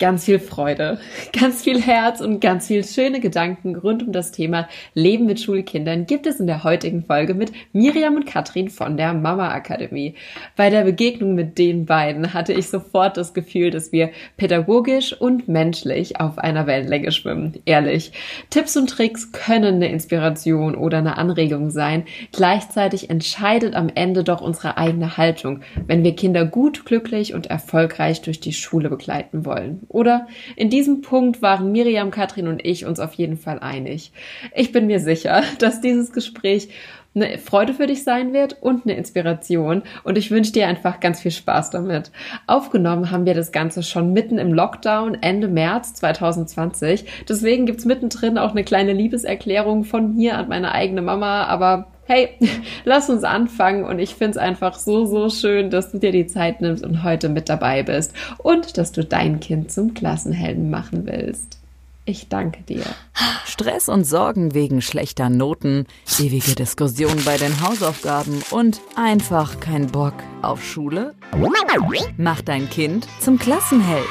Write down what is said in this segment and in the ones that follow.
ganz viel Freude, ganz viel Herz und ganz viel schöne Gedanken rund um das Thema Leben mit Schulkindern gibt es in der heutigen Folge mit Miriam und Katrin von der Mama Akademie. Bei der Begegnung mit den beiden hatte ich sofort das Gefühl, dass wir pädagogisch und menschlich auf einer Wellenlänge schwimmen. Ehrlich. Tipps und Tricks können eine Inspiration oder eine Anregung sein. Gleichzeitig entscheidet am Ende doch unsere eigene Haltung, wenn wir Kinder gut, glücklich und erfolgreich durch die Schule begleiten wollen. Oder? In diesem Punkt waren Miriam, Katrin und ich uns auf jeden Fall einig. Ich bin mir sicher, dass dieses Gespräch eine Freude für dich sein wird und eine Inspiration. Und ich wünsche dir einfach ganz viel Spaß damit. Aufgenommen haben wir das Ganze schon mitten im Lockdown Ende März 2020. Deswegen gibt's mittendrin auch eine kleine Liebeserklärung von mir an meine eigene Mama. Aber hey, lass uns anfangen. Und ich finde es einfach so, so schön, dass du dir die Zeit nimmst und heute mit dabei bist. Und dass du dein Kind zum Klassenhelden machen willst. Ich danke dir. Stress und Sorgen wegen schlechter Noten, ewige Diskussionen bei den Hausaufgaben und einfach kein Bock auf Schule? Mach dein Kind zum Klassenheld.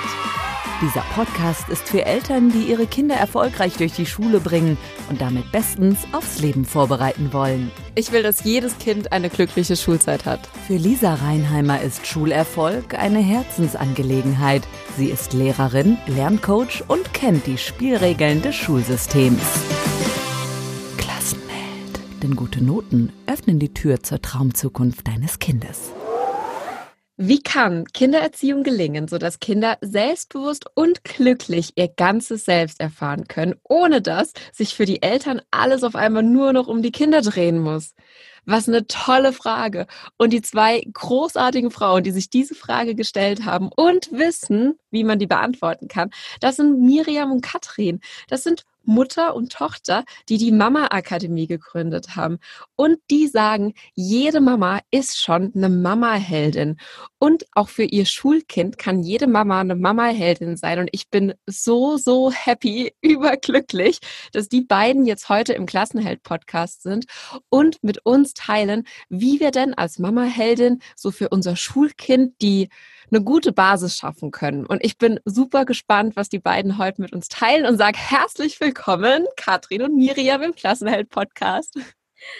Dieser Podcast ist für Eltern, die ihre Kinder erfolgreich durch die Schule bringen und damit bestens aufs Leben vorbereiten wollen. Ich will, dass jedes Kind eine glückliche Schulzeit hat. Für Lisa Reinheimer ist Schulerfolg eine Herzensangelegenheit. Sie ist Lehrerin, Lerncoach und kennt die Spielregeln des Schulsystems. Klassenheld. Denn gute Noten öffnen die Tür zur Traumzukunft deines Kindes. Wie kann Kindererziehung gelingen, sodass Kinder selbstbewusst und glücklich ihr ganzes Selbst erfahren können, ohne dass sich für die Eltern alles auf einmal nur noch um die Kinder drehen muss? Was eine tolle Frage. Und die zwei großartigen Frauen, die sich diese Frage gestellt haben und wissen, wie man die beantworten kann, das sind Miriam und Katrin. Das sind Mutter und Tochter, die die Mama-Akademie gegründet haben. Und die sagen, jede Mama ist schon eine Mama-Heldin. Und auch für ihr Schulkind kann jede Mama eine Mama-Heldin sein. Und ich bin so, so happy, überglücklich, dass die beiden jetzt heute im Klassenheld-Podcast sind und mit uns teilen, wie wir denn als Mama-Heldin so für unser Schulkind die eine gute Basis schaffen können. Und ich bin super gespannt, was die beiden heute mit uns teilen und sage herzlich willkommen, Katrin und Miriam im Klassenheld-Podcast.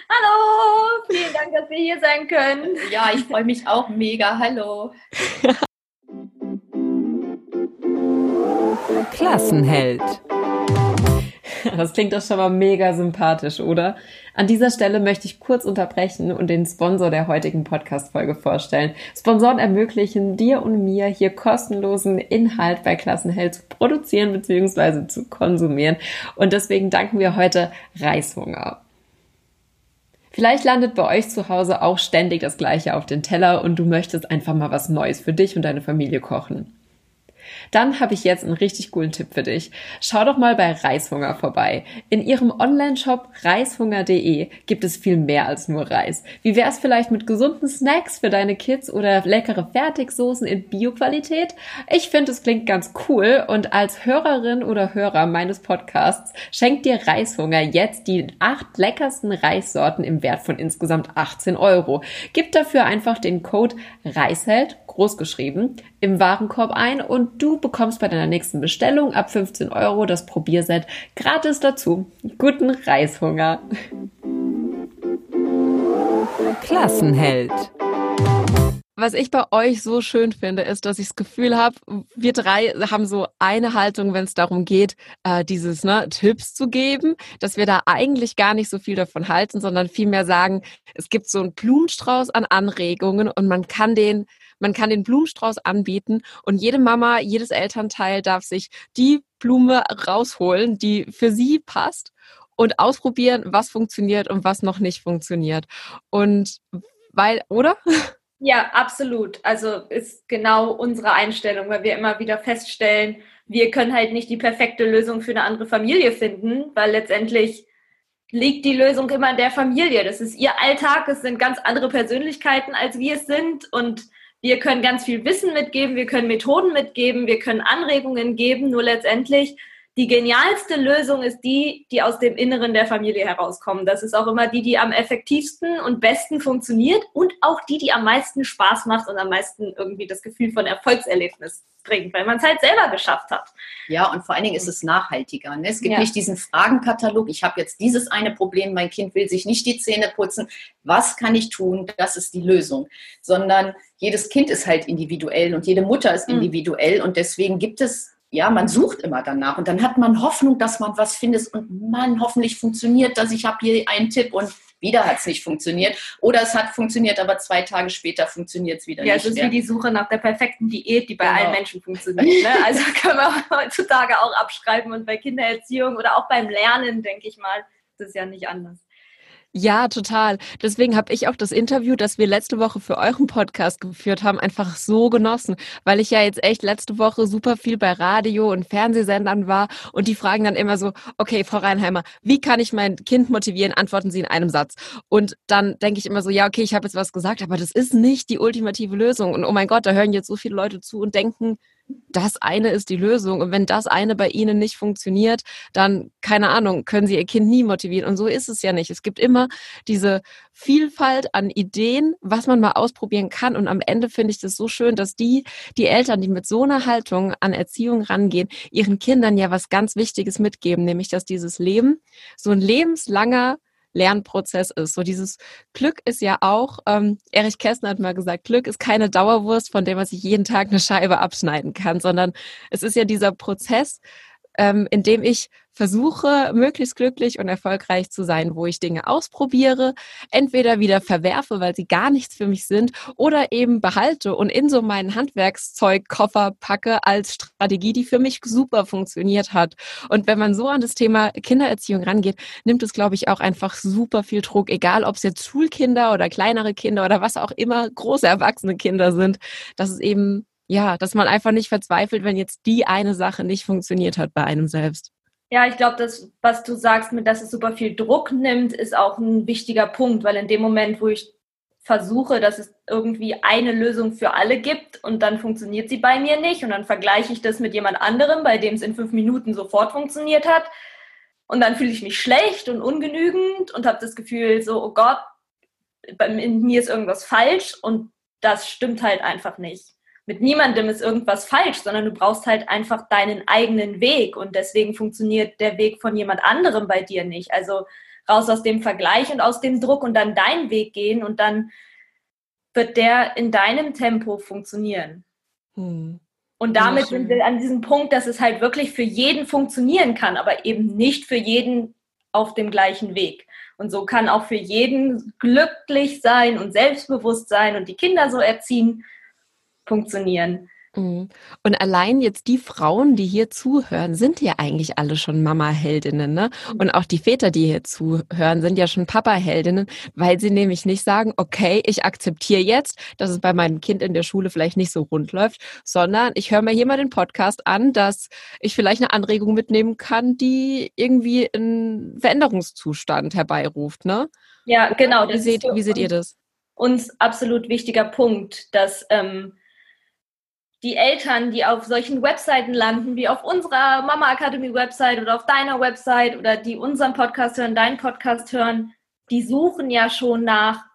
Hallo, vielen Dank, dass wir hier sein können. Ja, ich freue mich auch mega. Hallo. Klassenheld. Das klingt doch schon mal mega sympathisch, oder? An dieser Stelle möchte ich kurz unterbrechen und den Sponsor der heutigen Podcast-Folge vorstellen. Sponsoren ermöglichen dir und mir hier kostenlosen Inhalt bei Klassenheld zu produzieren bzw. zu konsumieren. Und deswegen danken wir heute Reishunger. Vielleicht landet bei euch zu Hause auch ständig das Gleiche auf den Teller und du möchtest einfach mal was Neues für dich und deine Familie kochen. Dann habe ich jetzt einen richtig coolen Tipp für dich. Schau doch mal bei Reishunger vorbei. In ihrem Online-Shop reishunger.de gibt es viel mehr als nur Reis. Wie wäre es vielleicht mit gesunden Snacks für deine Kids oder leckere Fertigsoßen in Bioqualität? Ich finde, es klingt ganz cool und als Hörerin oder Hörer meines Podcasts schenkt dir Reishunger jetzt die acht leckersten Reissorten im Wert von insgesamt 18 Euro. Gib dafür einfach den Code Reisheld großgeschrieben im Warenkorb ein und du bekommst bei deiner nächsten Bestellung ab 15 Euro das Probierset gratis dazu. Guten Reishunger! Klassenheld. Was ich bei euch so schön finde, ist, dass ich das Gefühl habe, wir drei haben so eine Haltung, wenn es darum geht, äh, dieses ne, Tipps zu geben, dass wir da eigentlich gar nicht so viel davon halten, sondern vielmehr sagen, es gibt so einen Blumenstrauß an Anregungen und man kann den man kann den Blumenstrauß anbieten und jede Mama, jedes Elternteil darf sich die Blume rausholen, die für sie passt und ausprobieren, was funktioniert und was noch nicht funktioniert. Und weil, oder? Ja, absolut. Also ist genau unsere Einstellung, weil wir immer wieder feststellen, wir können halt nicht die perfekte Lösung für eine andere Familie finden, weil letztendlich liegt die Lösung immer in der Familie. Das ist ihr Alltag, es sind ganz andere Persönlichkeiten, als wir es sind und wir können ganz viel Wissen mitgeben, wir können Methoden mitgeben, wir können Anregungen geben, nur letztendlich die genialste Lösung ist die, die aus dem Inneren der Familie herauskommt. Das ist auch immer die, die am effektivsten und besten funktioniert und auch die, die am meisten Spaß macht und am meisten irgendwie das Gefühl von Erfolgserlebnis bringt, weil man es halt selber geschafft hat. Ja, und vor allen Dingen ist es nachhaltiger. Ne? Es gibt ja. nicht diesen Fragenkatalog, ich habe jetzt dieses eine Problem, mein Kind will sich nicht die Zähne putzen. Was kann ich tun? Das ist die Lösung. Sondern jedes Kind ist halt individuell und jede Mutter ist hm. individuell und deswegen gibt es ja, man sucht immer danach und dann hat man Hoffnung, dass man was findet und man hoffentlich funktioniert das. Ich habe hier einen Tipp und wieder hat es nicht funktioniert. Oder es hat funktioniert, aber zwei Tage später funktioniert es wieder ja, nicht. Ja, es ist wie die Suche nach der perfekten Diät, die bei genau. allen Menschen funktioniert. Ne? Also können wir heutzutage auch abschreiben und bei Kindererziehung oder auch beim Lernen, denke ich mal, ist es ja nicht anders. Ja, total. Deswegen habe ich auch das Interview, das wir letzte Woche für euren Podcast geführt haben, einfach so genossen, weil ich ja jetzt echt letzte Woche super viel bei Radio und Fernsehsendern war und die fragen dann immer so, okay, Frau Reinheimer, wie kann ich mein Kind motivieren? Antworten Sie in einem Satz. Und dann denke ich immer so, ja, okay, ich habe jetzt was gesagt, aber das ist nicht die ultimative Lösung. Und oh mein Gott, da hören jetzt so viele Leute zu und denken, das eine ist die Lösung. Und wenn das eine bei Ihnen nicht funktioniert, dann, keine Ahnung, können Sie Ihr Kind nie motivieren. Und so ist es ja nicht. Es gibt immer diese Vielfalt an Ideen, was man mal ausprobieren kann. Und am Ende finde ich das so schön, dass die, die Eltern, die mit so einer Haltung an Erziehung rangehen, ihren Kindern ja was ganz Wichtiges mitgeben, nämlich, dass dieses Leben so ein lebenslanger Lernprozess ist. So dieses Glück ist ja auch, ähm, Erich Kästner hat mal gesagt, Glück ist keine Dauerwurst, von der man sich jeden Tag eine Scheibe abschneiden kann, sondern es ist ja dieser Prozess, ähm, indem ich versuche, möglichst glücklich und erfolgreich zu sein, wo ich Dinge ausprobiere, entweder wieder verwerfe, weil sie gar nichts für mich sind, oder eben behalte und in so meinen Handwerkszeugkoffer packe als Strategie, die für mich super funktioniert hat. Und wenn man so an das Thema Kindererziehung rangeht, nimmt es, glaube ich, auch einfach super viel Druck, egal ob es jetzt Schulkinder oder kleinere Kinder oder was auch immer große erwachsene Kinder sind, dass es eben ja, dass man einfach nicht verzweifelt, wenn jetzt die eine Sache nicht funktioniert hat bei einem selbst. Ja, ich glaube, das, was du sagst, mit dass es super viel Druck nimmt, ist auch ein wichtiger Punkt, weil in dem Moment, wo ich versuche, dass es irgendwie eine Lösung für alle gibt und dann funktioniert sie bei mir nicht und dann vergleiche ich das mit jemand anderem, bei dem es in fünf Minuten sofort funktioniert hat und dann fühle ich mich schlecht und ungenügend und habe das Gefühl so, oh Gott, bei mir ist irgendwas falsch und das stimmt halt einfach nicht mit niemandem ist irgendwas falsch, sondern du brauchst halt einfach deinen eigenen Weg und deswegen funktioniert der Weg von jemand anderem bei dir nicht. Also raus aus dem Vergleich und aus dem Druck und dann deinen Weg gehen und dann wird der in deinem Tempo funktionieren. Hm. Und damit sind wir an diesem Punkt, dass es halt wirklich für jeden funktionieren kann, aber eben nicht für jeden auf dem gleichen Weg. Und so kann auch für jeden glücklich sein und selbstbewusst sein und die Kinder so erziehen, funktionieren. Mhm. Und allein jetzt die Frauen, die hier zuhören, sind ja eigentlich alle schon Mama-Heldinnen, ne? Mhm. Und auch die Väter, die hier zuhören, sind ja schon Papa-Heldinnen, weil sie nämlich nicht sagen, okay, ich akzeptiere jetzt, dass es bei meinem Kind in der Schule vielleicht nicht so rund läuft, sondern ich höre mir hier mal den Podcast an, dass ich vielleicht eine Anregung mitnehmen kann, die irgendwie einen Veränderungszustand herbeiruft, ne? Ja, genau. Wie seht, wie seht ihr das? Uns absolut wichtiger Punkt, dass ähm, die Eltern, die auf solchen Webseiten landen, wie auf unserer Mama Academy Website oder auf deiner Website oder die unseren Podcast hören, deinen Podcast hören, die suchen ja schon nach,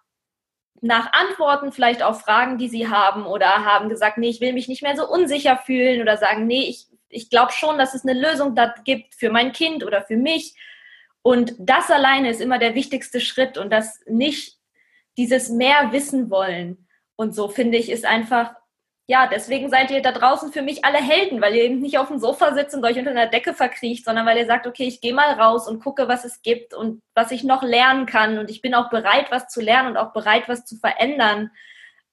nach Antworten, vielleicht auf Fragen, die sie haben oder haben gesagt, nee, ich will mich nicht mehr so unsicher fühlen oder sagen, nee, ich, ich glaube schon, dass es eine Lösung da gibt für mein Kind oder für mich. Und das alleine ist immer der wichtigste Schritt und das nicht dieses mehr wissen wollen. Und so finde ich, ist einfach ja, deswegen seid ihr da draußen für mich alle Helden, weil ihr eben nicht auf dem Sofa sitzt und euch unter einer Decke verkriecht, sondern weil ihr sagt, okay, ich gehe mal raus und gucke, was es gibt und was ich noch lernen kann. Und ich bin auch bereit, was zu lernen und auch bereit, was zu verändern.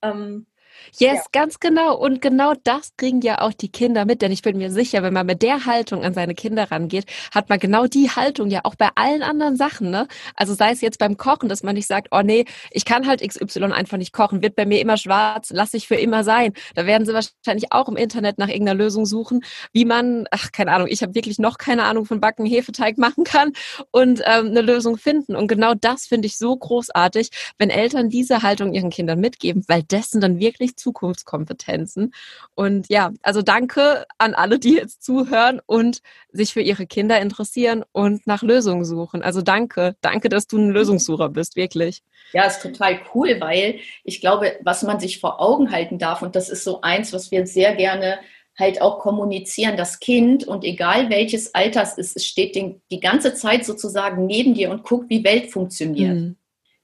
Ähm, Yes, ja. ganz genau. Und genau das kriegen ja auch die Kinder mit. Denn ich bin mir sicher, wenn man mit der Haltung an seine Kinder rangeht, hat man genau die Haltung ja auch bei allen anderen Sachen. Ne? Also sei es jetzt beim Kochen, dass man nicht sagt, oh nee, ich kann halt XY einfach nicht kochen, wird bei mir immer schwarz, lass ich für immer sein. Da werden sie wahrscheinlich auch im Internet nach irgendeiner Lösung suchen, wie man, ach, keine Ahnung, ich habe wirklich noch keine Ahnung von Backen, Hefeteig machen kann und ähm, eine Lösung finden. Und genau das finde ich so großartig, wenn Eltern diese Haltung ihren Kindern mitgeben, weil dessen dann wirklich wirklich Zukunftskompetenzen. Und ja, also danke an alle, die jetzt zuhören und sich für ihre Kinder interessieren und nach Lösungen suchen. Also danke, danke, dass du ein Lösungssucher bist, wirklich. Ja, ist total cool, weil ich glaube, was man sich vor Augen halten darf, und das ist so eins, was wir sehr gerne halt auch kommunizieren. Das Kind und egal welches Alters es ist, es steht den, die ganze Zeit sozusagen neben dir und guckt, wie Welt funktioniert. Mhm.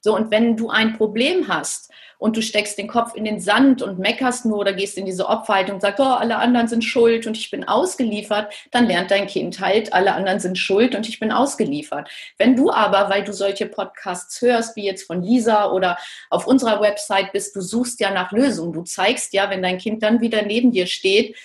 So, und wenn du ein Problem hast und du steckst den Kopf in den Sand und meckerst nur oder gehst in diese Opferhaltung und sagst, oh, alle anderen sind schuld und ich bin ausgeliefert, dann lernt dein Kind halt, alle anderen sind schuld und ich bin ausgeliefert. Wenn du aber, weil du solche Podcasts hörst, wie jetzt von Lisa oder auf unserer Website bist, du suchst ja nach Lösungen. Du zeigst ja, wenn dein Kind dann wieder neben dir steht,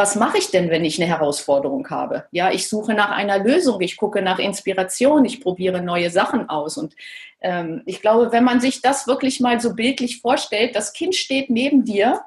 was mache ich denn, wenn ich eine Herausforderung habe? Ja, ich suche nach einer Lösung, ich gucke nach Inspiration, ich probiere neue Sachen aus. Und ähm, ich glaube, wenn man sich das wirklich mal so bildlich vorstellt, das Kind steht neben dir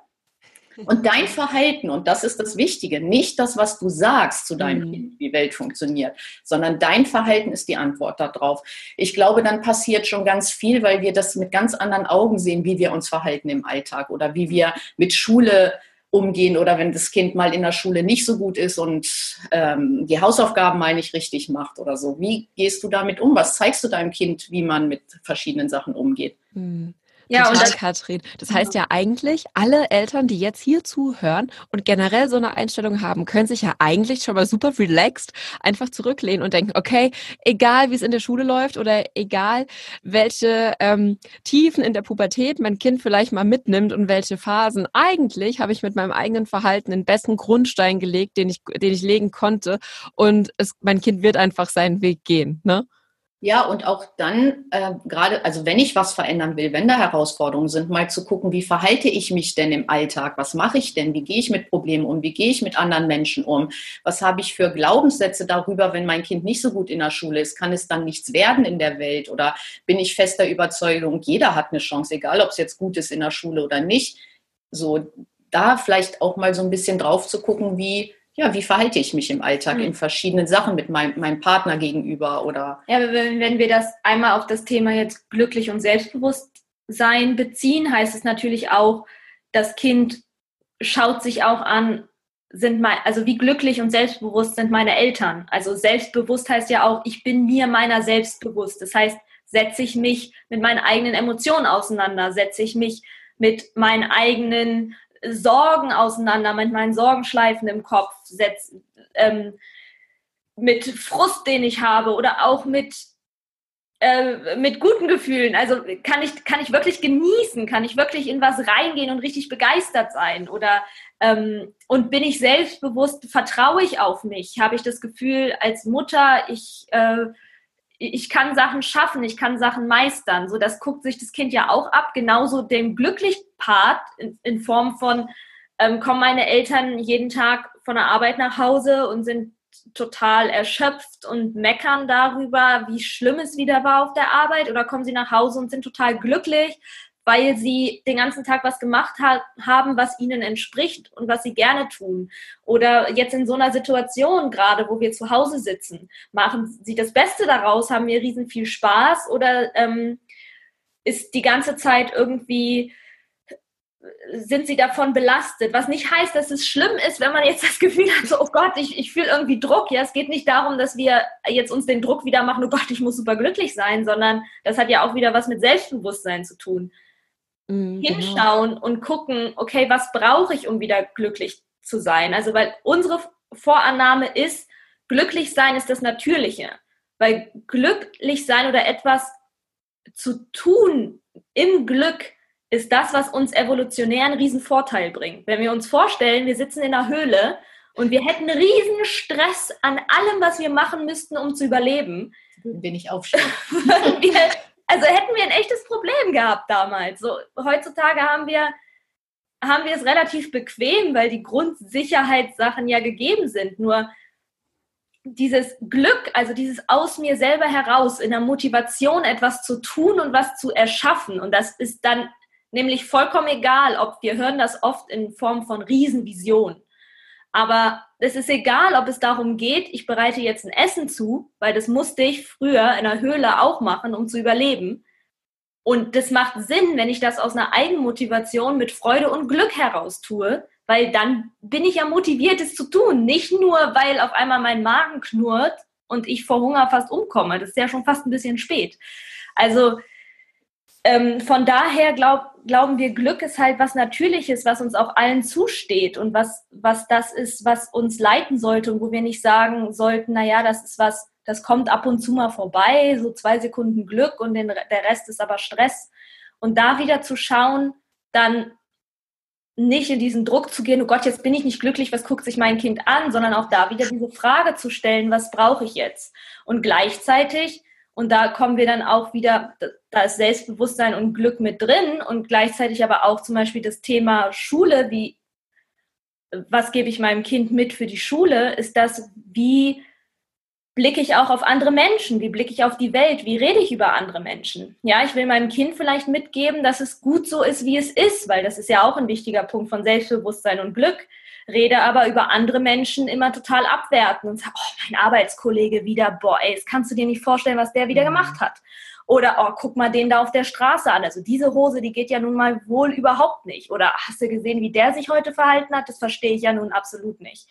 und dein Verhalten, und das ist das Wichtige, nicht das, was du sagst zu deinem mhm. Kind, wie Welt funktioniert, sondern dein Verhalten ist die Antwort darauf. Ich glaube, dann passiert schon ganz viel, weil wir das mit ganz anderen Augen sehen, wie wir uns verhalten im Alltag oder wie wir mit Schule umgehen oder wenn das Kind mal in der Schule nicht so gut ist und ähm, die Hausaufgaben, meine ich, richtig macht oder so. Wie gehst du damit um? Was zeigst du deinem Kind, wie man mit verschiedenen Sachen umgeht? Hm. Ja, Total, und das, Katrin. Das heißt ja eigentlich, alle Eltern, die jetzt hier zuhören und generell so eine Einstellung haben, können sich ja eigentlich schon mal super relaxed einfach zurücklehnen und denken, okay, egal wie es in der Schule läuft oder egal welche ähm, Tiefen in der Pubertät mein Kind vielleicht mal mitnimmt und welche Phasen, eigentlich habe ich mit meinem eigenen Verhalten den besten Grundstein gelegt, den ich, den ich legen konnte und es, mein Kind wird einfach seinen Weg gehen, ne? Ja, und auch dann, äh, gerade, also wenn ich was verändern will, wenn da Herausforderungen sind, mal zu gucken, wie verhalte ich mich denn im Alltag? Was mache ich denn? Wie gehe ich mit Problemen um? Wie gehe ich mit anderen Menschen um? Was habe ich für Glaubenssätze darüber, wenn mein Kind nicht so gut in der Schule ist? Kann es dann nichts werden in der Welt? Oder bin ich fester Überzeugung, jeder hat eine Chance, egal ob es jetzt gut ist in der Schule oder nicht? So, da vielleicht auch mal so ein bisschen drauf zu gucken, wie ja, wie verhalte ich mich im Alltag mhm. in verschiedenen Sachen mit meinem, meinem Partner gegenüber oder. Ja, wenn, wenn wir das einmal auf das Thema jetzt glücklich und selbstbewusst sein beziehen, heißt es natürlich auch, das Kind schaut sich auch an, sind mein, also wie glücklich und selbstbewusst sind meine Eltern. Also selbstbewusst heißt ja auch, ich bin mir meiner selbst bewusst. Das heißt, setze ich mich mit meinen eigenen Emotionen auseinander, setze ich mich mit meinen eigenen Sorgen auseinander, mit meinen Sorgenschleifen im Kopf, setz, ähm, mit Frust, den ich habe oder auch mit, äh, mit guten Gefühlen. Also kann ich, kann ich wirklich genießen, kann ich wirklich in was reingehen und richtig begeistert sein? Oder ähm, und bin ich selbstbewusst, vertraue ich auf mich, habe ich das Gefühl als Mutter, ich äh, ich kann Sachen schaffen, ich kann Sachen meistern. So, das guckt sich das Kind ja auch ab. Genauso den glücklichen Part in, in Form von, ähm, kommen meine Eltern jeden Tag von der Arbeit nach Hause und sind total erschöpft und meckern darüber, wie schlimm es wieder war auf der Arbeit oder kommen sie nach Hause und sind total glücklich, weil sie den ganzen Tag was gemacht ha haben, was ihnen entspricht und was sie gerne tun. Oder jetzt in so einer Situation gerade, wo wir zu Hause sitzen, machen sie das Beste daraus, haben wir riesen viel Spaß oder ähm, ist die ganze Zeit irgendwie sind sie davon belastet, was nicht heißt, dass es schlimm ist, wenn man jetzt das Gefühl hat, so, oh Gott, ich, ich fühle irgendwie Druck. Ja, es geht nicht darum, dass wir jetzt uns den Druck wieder machen, oh Gott, ich muss super glücklich sein, sondern das hat ja auch wieder was mit Selbstbewusstsein zu tun. Mhm, genau. hinschauen genau. und gucken, okay, was brauche ich, um wieder glücklich zu sein? Also, weil unsere Vorannahme ist, glücklich sein ist das Natürliche. Weil glücklich sein oder etwas zu tun im Glück ist das, was uns evolutionär einen riesen Vorteil bringt. Wenn wir uns vorstellen, wir sitzen in einer Höhle und wir hätten riesen Stress an allem, was wir machen müssten, um zu überleben. Würden wir nicht aufstehen. wir also hätten wir gehabt damals. So, heutzutage haben wir, haben wir es relativ bequem, weil die Grundsicherheitssachen ja gegeben sind. Nur dieses Glück, also dieses aus mir selber heraus, in der Motivation etwas zu tun und was zu erschaffen. Und das ist dann nämlich vollkommen egal, ob wir hören das oft in Form von Riesenvisionen. Aber es ist egal, ob es darum geht, ich bereite jetzt ein Essen zu, weil das musste ich früher in der Höhle auch machen, um zu überleben. Und das macht Sinn, wenn ich das aus einer Eigenmotivation mit Freude und Glück heraus tue, weil dann bin ich ja motiviert, es zu tun. Nicht nur, weil auf einmal mein Magen knurrt und ich vor Hunger fast umkomme. Das ist ja schon fast ein bisschen spät. Also ähm, von daher glaub, glauben wir, Glück ist halt was Natürliches, was uns auch allen zusteht und was, was das ist, was uns leiten sollte und wo wir nicht sagen sollten, naja, das ist was, das kommt ab und zu mal vorbei, so zwei Sekunden Glück und den, der Rest ist aber Stress. Und da wieder zu schauen, dann nicht in diesen Druck zu gehen, oh Gott, jetzt bin ich nicht glücklich, was guckt sich mein Kind an, sondern auch da wieder diese Frage zu stellen, was brauche ich jetzt? Und gleichzeitig und da kommen wir dann auch wieder, da ist Selbstbewusstsein und Glück mit drin und gleichzeitig aber auch zum Beispiel das Thema Schule, wie, was gebe ich meinem Kind mit für die Schule, ist das, wie blicke ich auch auf andere Menschen, wie blicke ich auf die Welt, wie rede ich über andere Menschen. Ja, ich will meinem Kind vielleicht mitgeben, dass es gut so ist, wie es ist, weil das ist ja auch ein wichtiger Punkt von Selbstbewusstsein und Glück rede aber über andere Menschen immer total abwerten und sage, oh, mein Arbeitskollege wieder, boah, ey, das kannst du dir nicht vorstellen, was der wieder mhm. gemacht hat. Oder, oh, guck mal den da auf der Straße an. Also diese Hose, die geht ja nun mal wohl überhaupt nicht. Oder hast du gesehen, wie der sich heute verhalten hat? Das verstehe ich ja nun absolut nicht.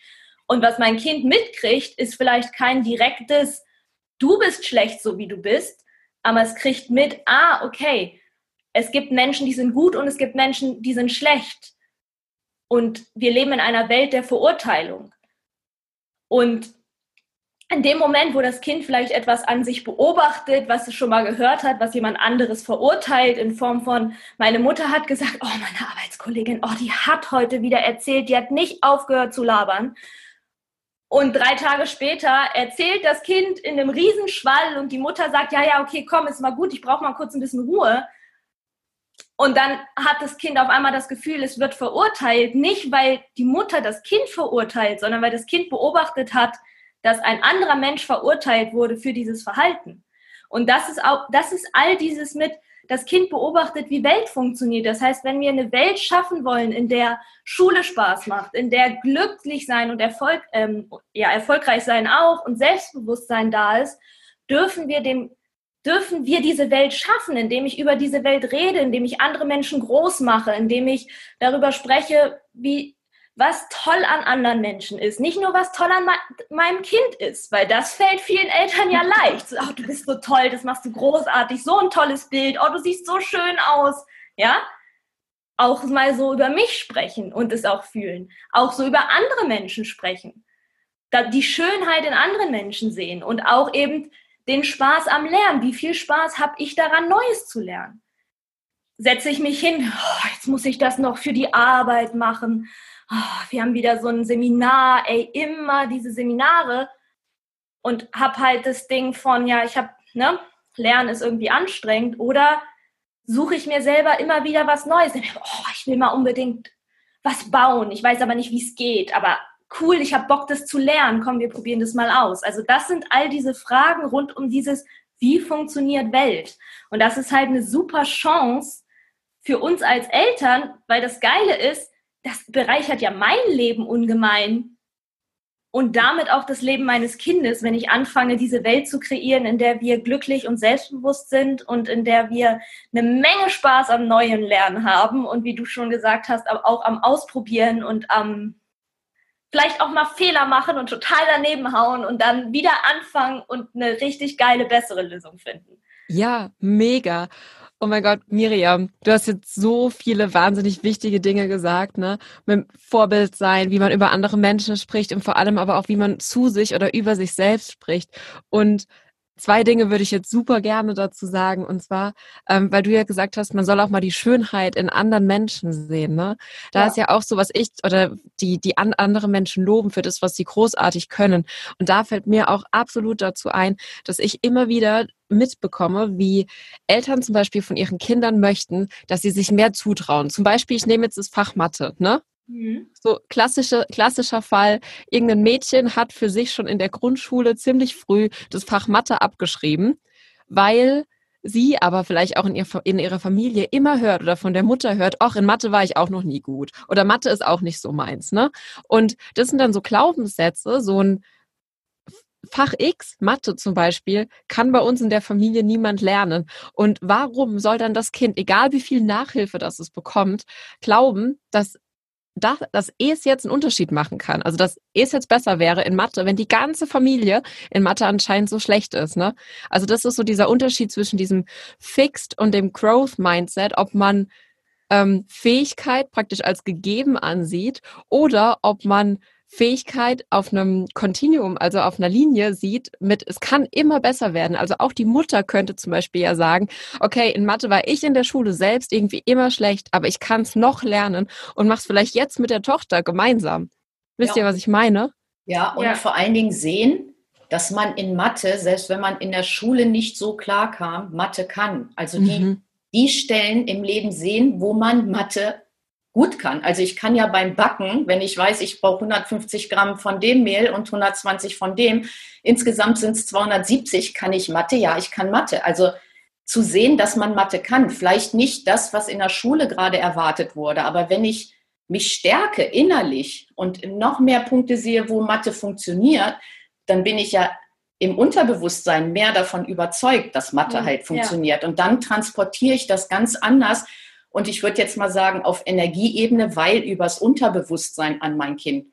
Und was mein Kind mitkriegt, ist vielleicht kein direktes, du bist schlecht, so wie du bist, aber es kriegt mit, ah, okay, es gibt Menschen, die sind gut und es gibt Menschen, die sind schlecht. Und wir leben in einer Welt der Verurteilung. Und in dem Moment, wo das Kind vielleicht etwas an sich beobachtet, was es schon mal gehört hat, was jemand anderes verurteilt, in Form von, meine Mutter hat gesagt, oh, meine Arbeitskollegin, oh, die hat heute wieder erzählt, die hat nicht aufgehört zu labern. Und drei Tage später erzählt das Kind in einem Riesenschwall und die Mutter sagt, ja, ja, okay, komm, ist mal gut, ich brauche mal kurz ein bisschen Ruhe. Und dann hat das Kind auf einmal das Gefühl, es wird verurteilt, nicht weil die Mutter das Kind verurteilt, sondern weil das Kind beobachtet hat, dass ein anderer Mensch verurteilt wurde für dieses Verhalten. Und das ist auch, das ist all dieses mit, das Kind beobachtet, wie Welt funktioniert. Das heißt, wenn wir eine Welt schaffen wollen, in der Schule Spaß macht, in der glücklich sein und Erfolg, ähm, ja, erfolgreich sein auch und Selbstbewusstsein da ist, dürfen wir dem dürfen wir diese Welt schaffen, indem ich über diese Welt rede, indem ich andere Menschen groß mache, indem ich darüber spreche, wie was toll an anderen Menschen ist. Nicht nur, was toll an meinem Kind ist, weil das fällt vielen Eltern ja leicht. Oh, du bist so toll, das machst du großartig, so ein tolles Bild, oh, du siehst so schön aus. Ja? Auch mal so über mich sprechen und es auch fühlen. Auch so über andere Menschen sprechen. Da die Schönheit in anderen Menschen sehen und auch eben den Spaß am Lernen. Wie viel Spaß habe ich daran, Neues zu lernen? Setze ich mich hin, oh, jetzt muss ich das noch für die Arbeit machen. Oh, wir haben wieder so ein Seminar, ey, immer diese Seminare und habe halt das Ding von, ja, ich habe, ne, Lernen ist irgendwie anstrengend oder suche ich mir selber immer wieder was Neues. Oh, ich will mal unbedingt was bauen. Ich weiß aber nicht, wie es geht, aber cool, ich habe Bock, das zu lernen, komm, wir probieren das mal aus. Also das sind all diese Fragen rund um dieses, wie funktioniert Welt? Und das ist halt eine super Chance für uns als Eltern, weil das Geile ist, das bereichert ja mein Leben ungemein und damit auch das Leben meines Kindes, wenn ich anfange, diese Welt zu kreieren, in der wir glücklich und selbstbewusst sind und in der wir eine Menge Spaß am neuen Lernen haben und wie du schon gesagt hast, auch am Ausprobieren und am vielleicht auch mal Fehler machen und total daneben hauen und dann wieder anfangen und eine richtig geile, bessere Lösung finden. Ja, mega. Oh mein Gott, Miriam, du hast jetzt so viele wahnsinnig wichtige Dinge gesagt, ne? Mit Vorbild sein, wie man über andere Menschen spricht und vor allem aber auch, wie man zu sich oder über sich selbst spricht. Und Zwei Dinge würde ich jetzt super gerne dazu sagen. Und zwar, ähm, weil du ja gesagt hast, man soll auch mal die Schönheit in anderen Menschen sehen. Ne? Da ja. ist ja auch so, was ich oder die, die an andere Menschen loben für das, was sie großartig können. Und da fällt mir auch absolut dazu ein, dass ich immer wieder mitbekomme, wie Eltern zum Beispiel von ihren Kindern möchten, dass sie sich mehr zutrauen. Zum Beispiel, ich nehme jetzt das Fach Mathe, ne? Mhm. So klassische, klassischer Fall, irgendein Mädchen hat für sich schon in der Grundschule ziemlich früh das Fach Mathe abgeschrieben, weil sie aber vielleicht auch in, ihr, in ihrer Familie immer hört oder von der Mutter hört, ach, in Mathe war ich auch noch nie gut oder Mathe ist auch nicht so meins, ne? Und das sind dann so Glaubenssätze, so ein Fach X, Mathe zum Beispiel, kann bei uns in der Familie niemand lernen. Und warum soll dann das Kind, egal wie viel Nachhilfe das es bekommt, glauben, dass dass, dass es jetzt einen Unterschied machen kann. Also dass es jetzt besser wäre in Mathe, wenn die ganze Familie in Mathe anscheinend so schlecht ist. Ne? Also das ist so dieser Unterschied zwischen diesem Fixed und dem Growth Mindset, ob man ähm, Fähigkeit praktisch als gegeben ansieht oder ob man Fähigkeit auf einem Kontinuum, also auf einer Linie sieht mit, es kann immer besser werden. Also auch die Mutter könnte zum Beispiel ja sagen, okay, in Mathe war ich in der Schule selbst irgendwie immer schlecht, aber ich kann es noch lernen und mach's vielleicht jetzt mit der Tochter gemeinsam. Wisst ja. ihr, was ich meine? Ja, und ja. vor allen Dingen sehen, dass man in Mathe, selbst wenn man in der Schule nicht so klar kam, Mathe kann. Also die, mhm. die Stellen im Leben sehen, wo man Mathe gut kann. Also ich kann ja beim Backen, wenn ich weiß, ich brauche 150 Gramm von dem Mehl und 120 von dem, insgesamt sind es 270, kann ich Mathe? Ja, ich kann Mathe. Also zu sehen, dass man Mathe kann. Vielleicht nicht das, was in der Schule gerade erwartet wurde, aber wenn ich mich stärke innerlich und noch mehr Punkte sehe, wo Mathe funktioniert, dann bin ich ja im Unterbewusstsein mehr davon überzeugt, dass Mathe mhm, halt funktioniert. Ja. Und dann transportiere ich das ganz anders und ich würde jetzt mal sagen, auf Energieebene, weil übers Unterbewusstsein an mein Kind.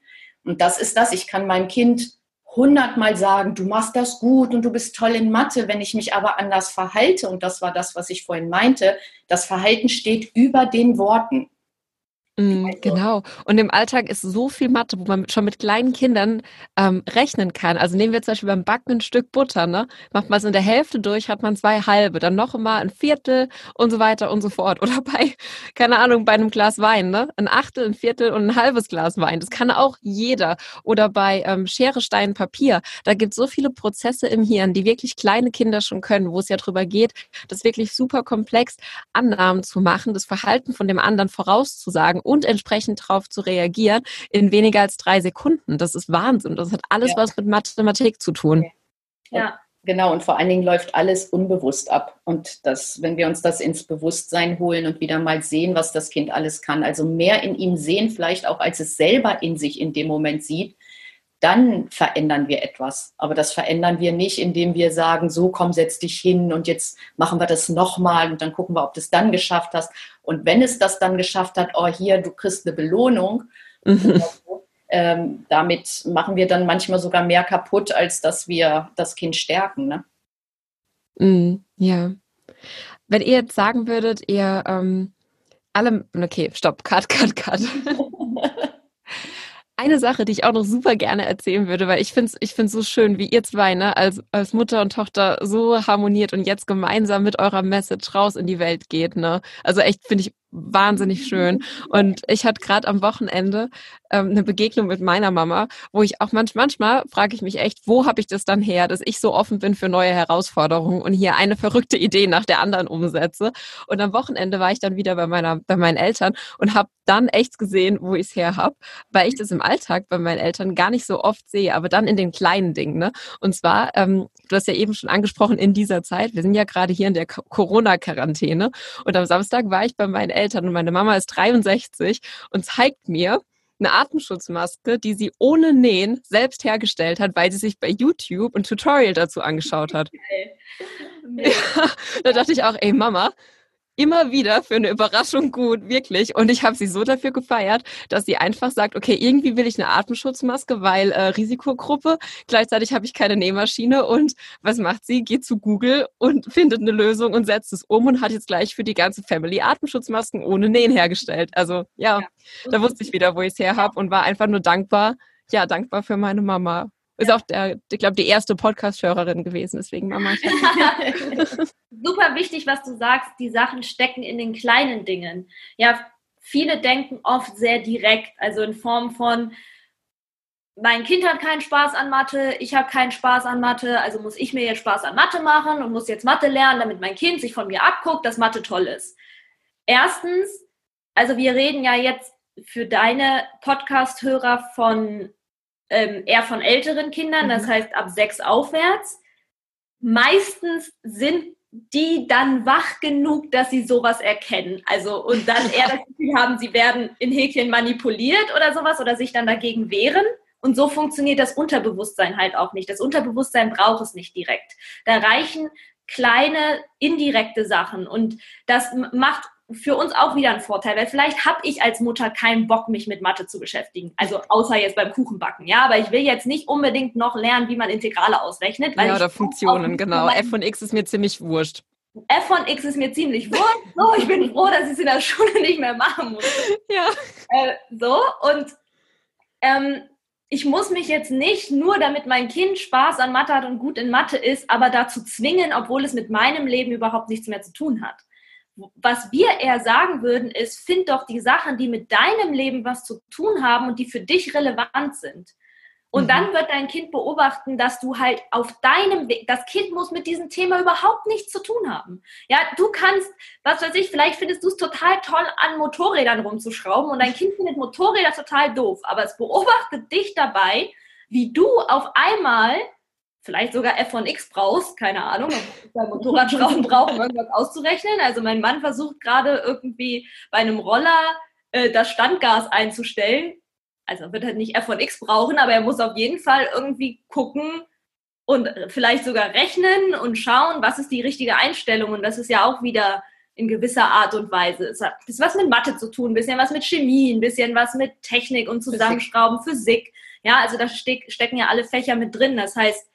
Und das ist das. Ich kann meinem Kind hundertmal sagen, du machst das gut und du bist toll in Mathe. Wenn ich mich aber anders verhalte, und das war das, was ich vorhin meinte, das Verhalten steht über den Worten. Mm, also genau. Und im Alltag ist so viel Mathe, wo man schon mit kleinen Kindern ähm, rechnen kann. Also nehmen wir zum Beispiel beim Backen ein Stück Butter, ne? Macht man es in der Hälfte durch, hat man zwei halbe, dann noch immer ein Viertel und so weiter und so fort. Oder bei, keine Ahnung, bei einem Glas Wein, ne? Ein Achtel, ein Viertel und ein halbes Glas Wein. Das kann auch jeder. Oder bei ähm, Schere, Stein, Papier. Da gibt es so viele Prozesse im Hirn, die wirklich kleine Kinder schon können, wo es ja drüber geht, das wirklich super komplex Annahmen zu machen, das Verhalten von dem anderen vorauszusagen und entsprechend darauf zu reagieren in weniger als drei Sekunden. Das ist Wahnsinn. Das hat alles ja. was mit Mathematik zu tun. Ja. Genau, und vor allen Dingen läuft alles unbewusst ab. Und das, wenn wir uns das ins Bewusstsein holen und wieder mal sehen, was das Kind alles kann, also mehr in ihm sehen, vielleicht auch als es selber in sich in dem Moment sieht, dann verändern wir etwas. Aber das verändern wir nicht, indem wir sagen, so komm, setz dich hin und jetzt machen wir das nochmal und dann gucken wir, ob du es dann geschafft hast. Und wenn es das dann geschafft hat, oh hier, du kriegst eine Belohnung, mhm. ähm, damit machen wir dann manchmal sogar mehr kaputt, als dass wir das Kind stärken. Ne? Mhm, ja. Wenn ihr jetzt sagen würdet, ihr ähm, alle, okay, stopp, cut, cut, cut. eine Sache, die ich auch noch super gerne erzählen würde, weil ich finde es ich find's so schön, wie ihr zwei ne, als, als Mutter und Tochter so harmoniert und jetzt gemeinsam mit eurer Message raus in die Welt geht. Ne? Also echt finde ich wahnsinnig schön. Und ich hatte gerade am Wochenende ähm, eine Begegnung mit meiner Mama, wo ich auch manch, manchmal frage ich mich echt, wo habe ich das dann her, dass ich so offen bin für neue Herausforderungen und hier eine verrückte Idee nach der anderen umsetze. Und am Wochenende war ich dann wieder bei meiner, bei meinen Eltern und habe dann echt gesehen, wo ich es her habe, weil ich das im Alltag bei meinen Eltern gar nicht so oft sehe, aber dann in den kleinen Dingen. Ne? Und zwar, ähm, du hast ja eben schon angesprochen, in dieser Zeit, wir sind ja gerade hier in der Corona-Quarantäne. Und am Samstag war ich bei meinen Eltern und meine Mama ist 63 und zeigt mir eine Atemschutzmaske, die sie ohne Nähen selbst hergestellt hat, weil sie sich bei YouTube ein Tutorial dazu angeschaut hat. Ja, da dachte ich auch, ey Mama, immer wieder für eine Überraschung gut, wirklich. Und ich habe sie so dafür gefeiert, dass sie einfach sagt, okay, irgendwie will ich eine Atemschutzmaske, weil äh, Risikogruppe. Gleichzeitig habe ich keine Nähmaschine und was macht sie? Geht zu Google und findet eine Lösung und setzt es um und hat jetzt gleich für die ganze Family Atemschutzmasken ohne Nähen hergestellt. Also ja, ja. da wusste ich wieder, wo ich es her habe und war einfach nur dankbar. Ja, dankbar für meine Mama. Ist auch der, ich glaube, die erste Podcast-Hörerin gewesen, deswegen Mama. Super wichtig, was du sagst, die Sachen stecken in den kleinen Dingen. Ja, viele denken oft sehr direkt, also in Form von, mein Kind hat keinen Spaß an Mathe, ich habe keinen Spaß an Mathe, also muss ich mir jetzt Spaß an Mathe machen und muss jetzt Mathe lernen, damit mein Kind sich von mir abguckt, dass Mathe toll ist. Erstens, also wir reden ja jetzt für deine Podcast-Hörer von ähm, eher von älteren Kindern, das mhm. heißt ab sechs aufwärts. Meistens sind die dann wach genug, dass sie sowas erkennen. Also und dann eher das Gefühl haben, sie werden in Häkchen manipuliert oder sowas oder sich dann dagegen wehren Und so funktioniert das Unterbewusstsein halt auch nicht. Das Unterbewusstsein braucht es nicht direkt. Da reichen kleine indirekte Sachen und das macht für uns auch wieder einen Vorteil, weil vielleicht habe ich als Mutter keinen Bock, mich mit Mathe zu beschäftigen. Also außer jetzt beim Kuchenbacken, ja. Aber ich will jetzt nicht unbedingt noch lernen, wie man Integrale ausrechnet. ja, oder Funktionen, genau. F von X ist mir ziemlich wurscht. F von X ist mir ziemlich wurscht. So, ich bin froh, dass ich es in der Schule nicht mehr machen muss. Ja. Äh, so, und ähm, ich muss mich jetzt nicht nur, damit mein Kind Spaß an Mathe hat und gut in Mathe ist, aber dazu zwingen, obwohl es mit meinem Leben überhaupt nichts mehr zu tun hat was wir eher sagen würden, ist, find doch die Sachen, die mit deinem Leben was zu tun haben und die für dich relevant sind. Und mhm. dann wird dein Kind beobachten, dass du halt auf deinem Weg, das Kind muss mit diesem Thema überhaupt nichts zu tun haben. Ja, du kannst, was weiß ich, vielleicht findest du es total toll, an Motorrädern rumzuschrauben und dein Kind findet Motorräder total doof, aber es beobachtet dich dabei, wie du auf einmal vielleicht sogar F von X brauchst, keine Ahnung, beim Motorradschrauben brauchen, um irgendwas auszurechnen. Also mein Mann versucht gerade irgendwie bei einem Roller äh, das Standgas einzustellen. Also wird er nicht F von X brauchen, aber er muss auf jeden Fall irgendwie gucken und vielleicht sogar rechnen und schauen, was ist die richtige Einstellung. Und das ist ja auch wieder in gewisser Art und Weise. Es hat ein bisschen was mit Mathe zu tun, ein bisschen was mit Chemie, ein bisschen was mit Technik und Zusammenschrauben, Physik. Physik. Ja, also da stecken ja alle Fächer mit drin. Das heißt,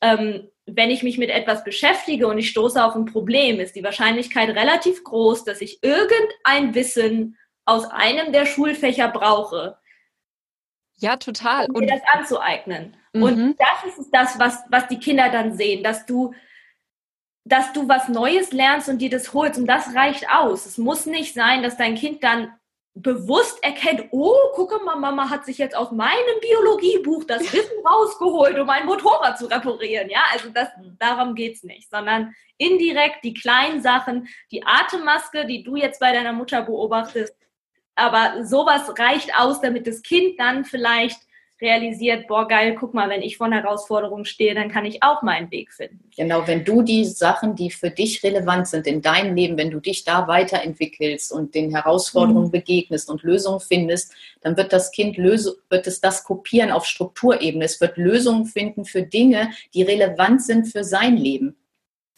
ähm, wenn ich mich mit etwas beschäftige und ich stoße auf ein Problem, ist die Wahrscheinlichkeit relativ groß, dass ich irgendein Wissen aus einem der Schulfächer brauche. Ja, total. Um mir das anzueignen. Mhm. Und das ist das, was, was die Kinder dann sehen, dass du, dass du was Neues lernst und dir das holst. Und das reicht aus. Es muss nicht sein, dass dein Kind dann bewusst erkennt, oh, gucke mal, Mama hat sich jetzt aus meinem Biologiebuch das Wissen rausgeholt, um ein Motorrad zu reparieren. Ja, also das, darum geht's nicht, sondern indirekt die kleinen Sachen, die Atemmaske, die du jetzt bei deiner Mutter beobachtest, aber sowas reicht aus, damit das Kind dann vielleicht realisiert, boah, geil, guck mal, wenn ich vor einer Herausforderung stehe, dann kann ich auch meinen Weg finden. Genau, wenn du die Sachen, die für dich relevant sind in deinem Leben, wenn du dich da weiterentwickelst und den Herausforderungen mhm. begegnest und Lösungen findest, dann wird das Kind Lösung, wird es das kopieren auf Strukturebene. Es wird Lösungen finden für Dinge, die relevant sind für sein Leben.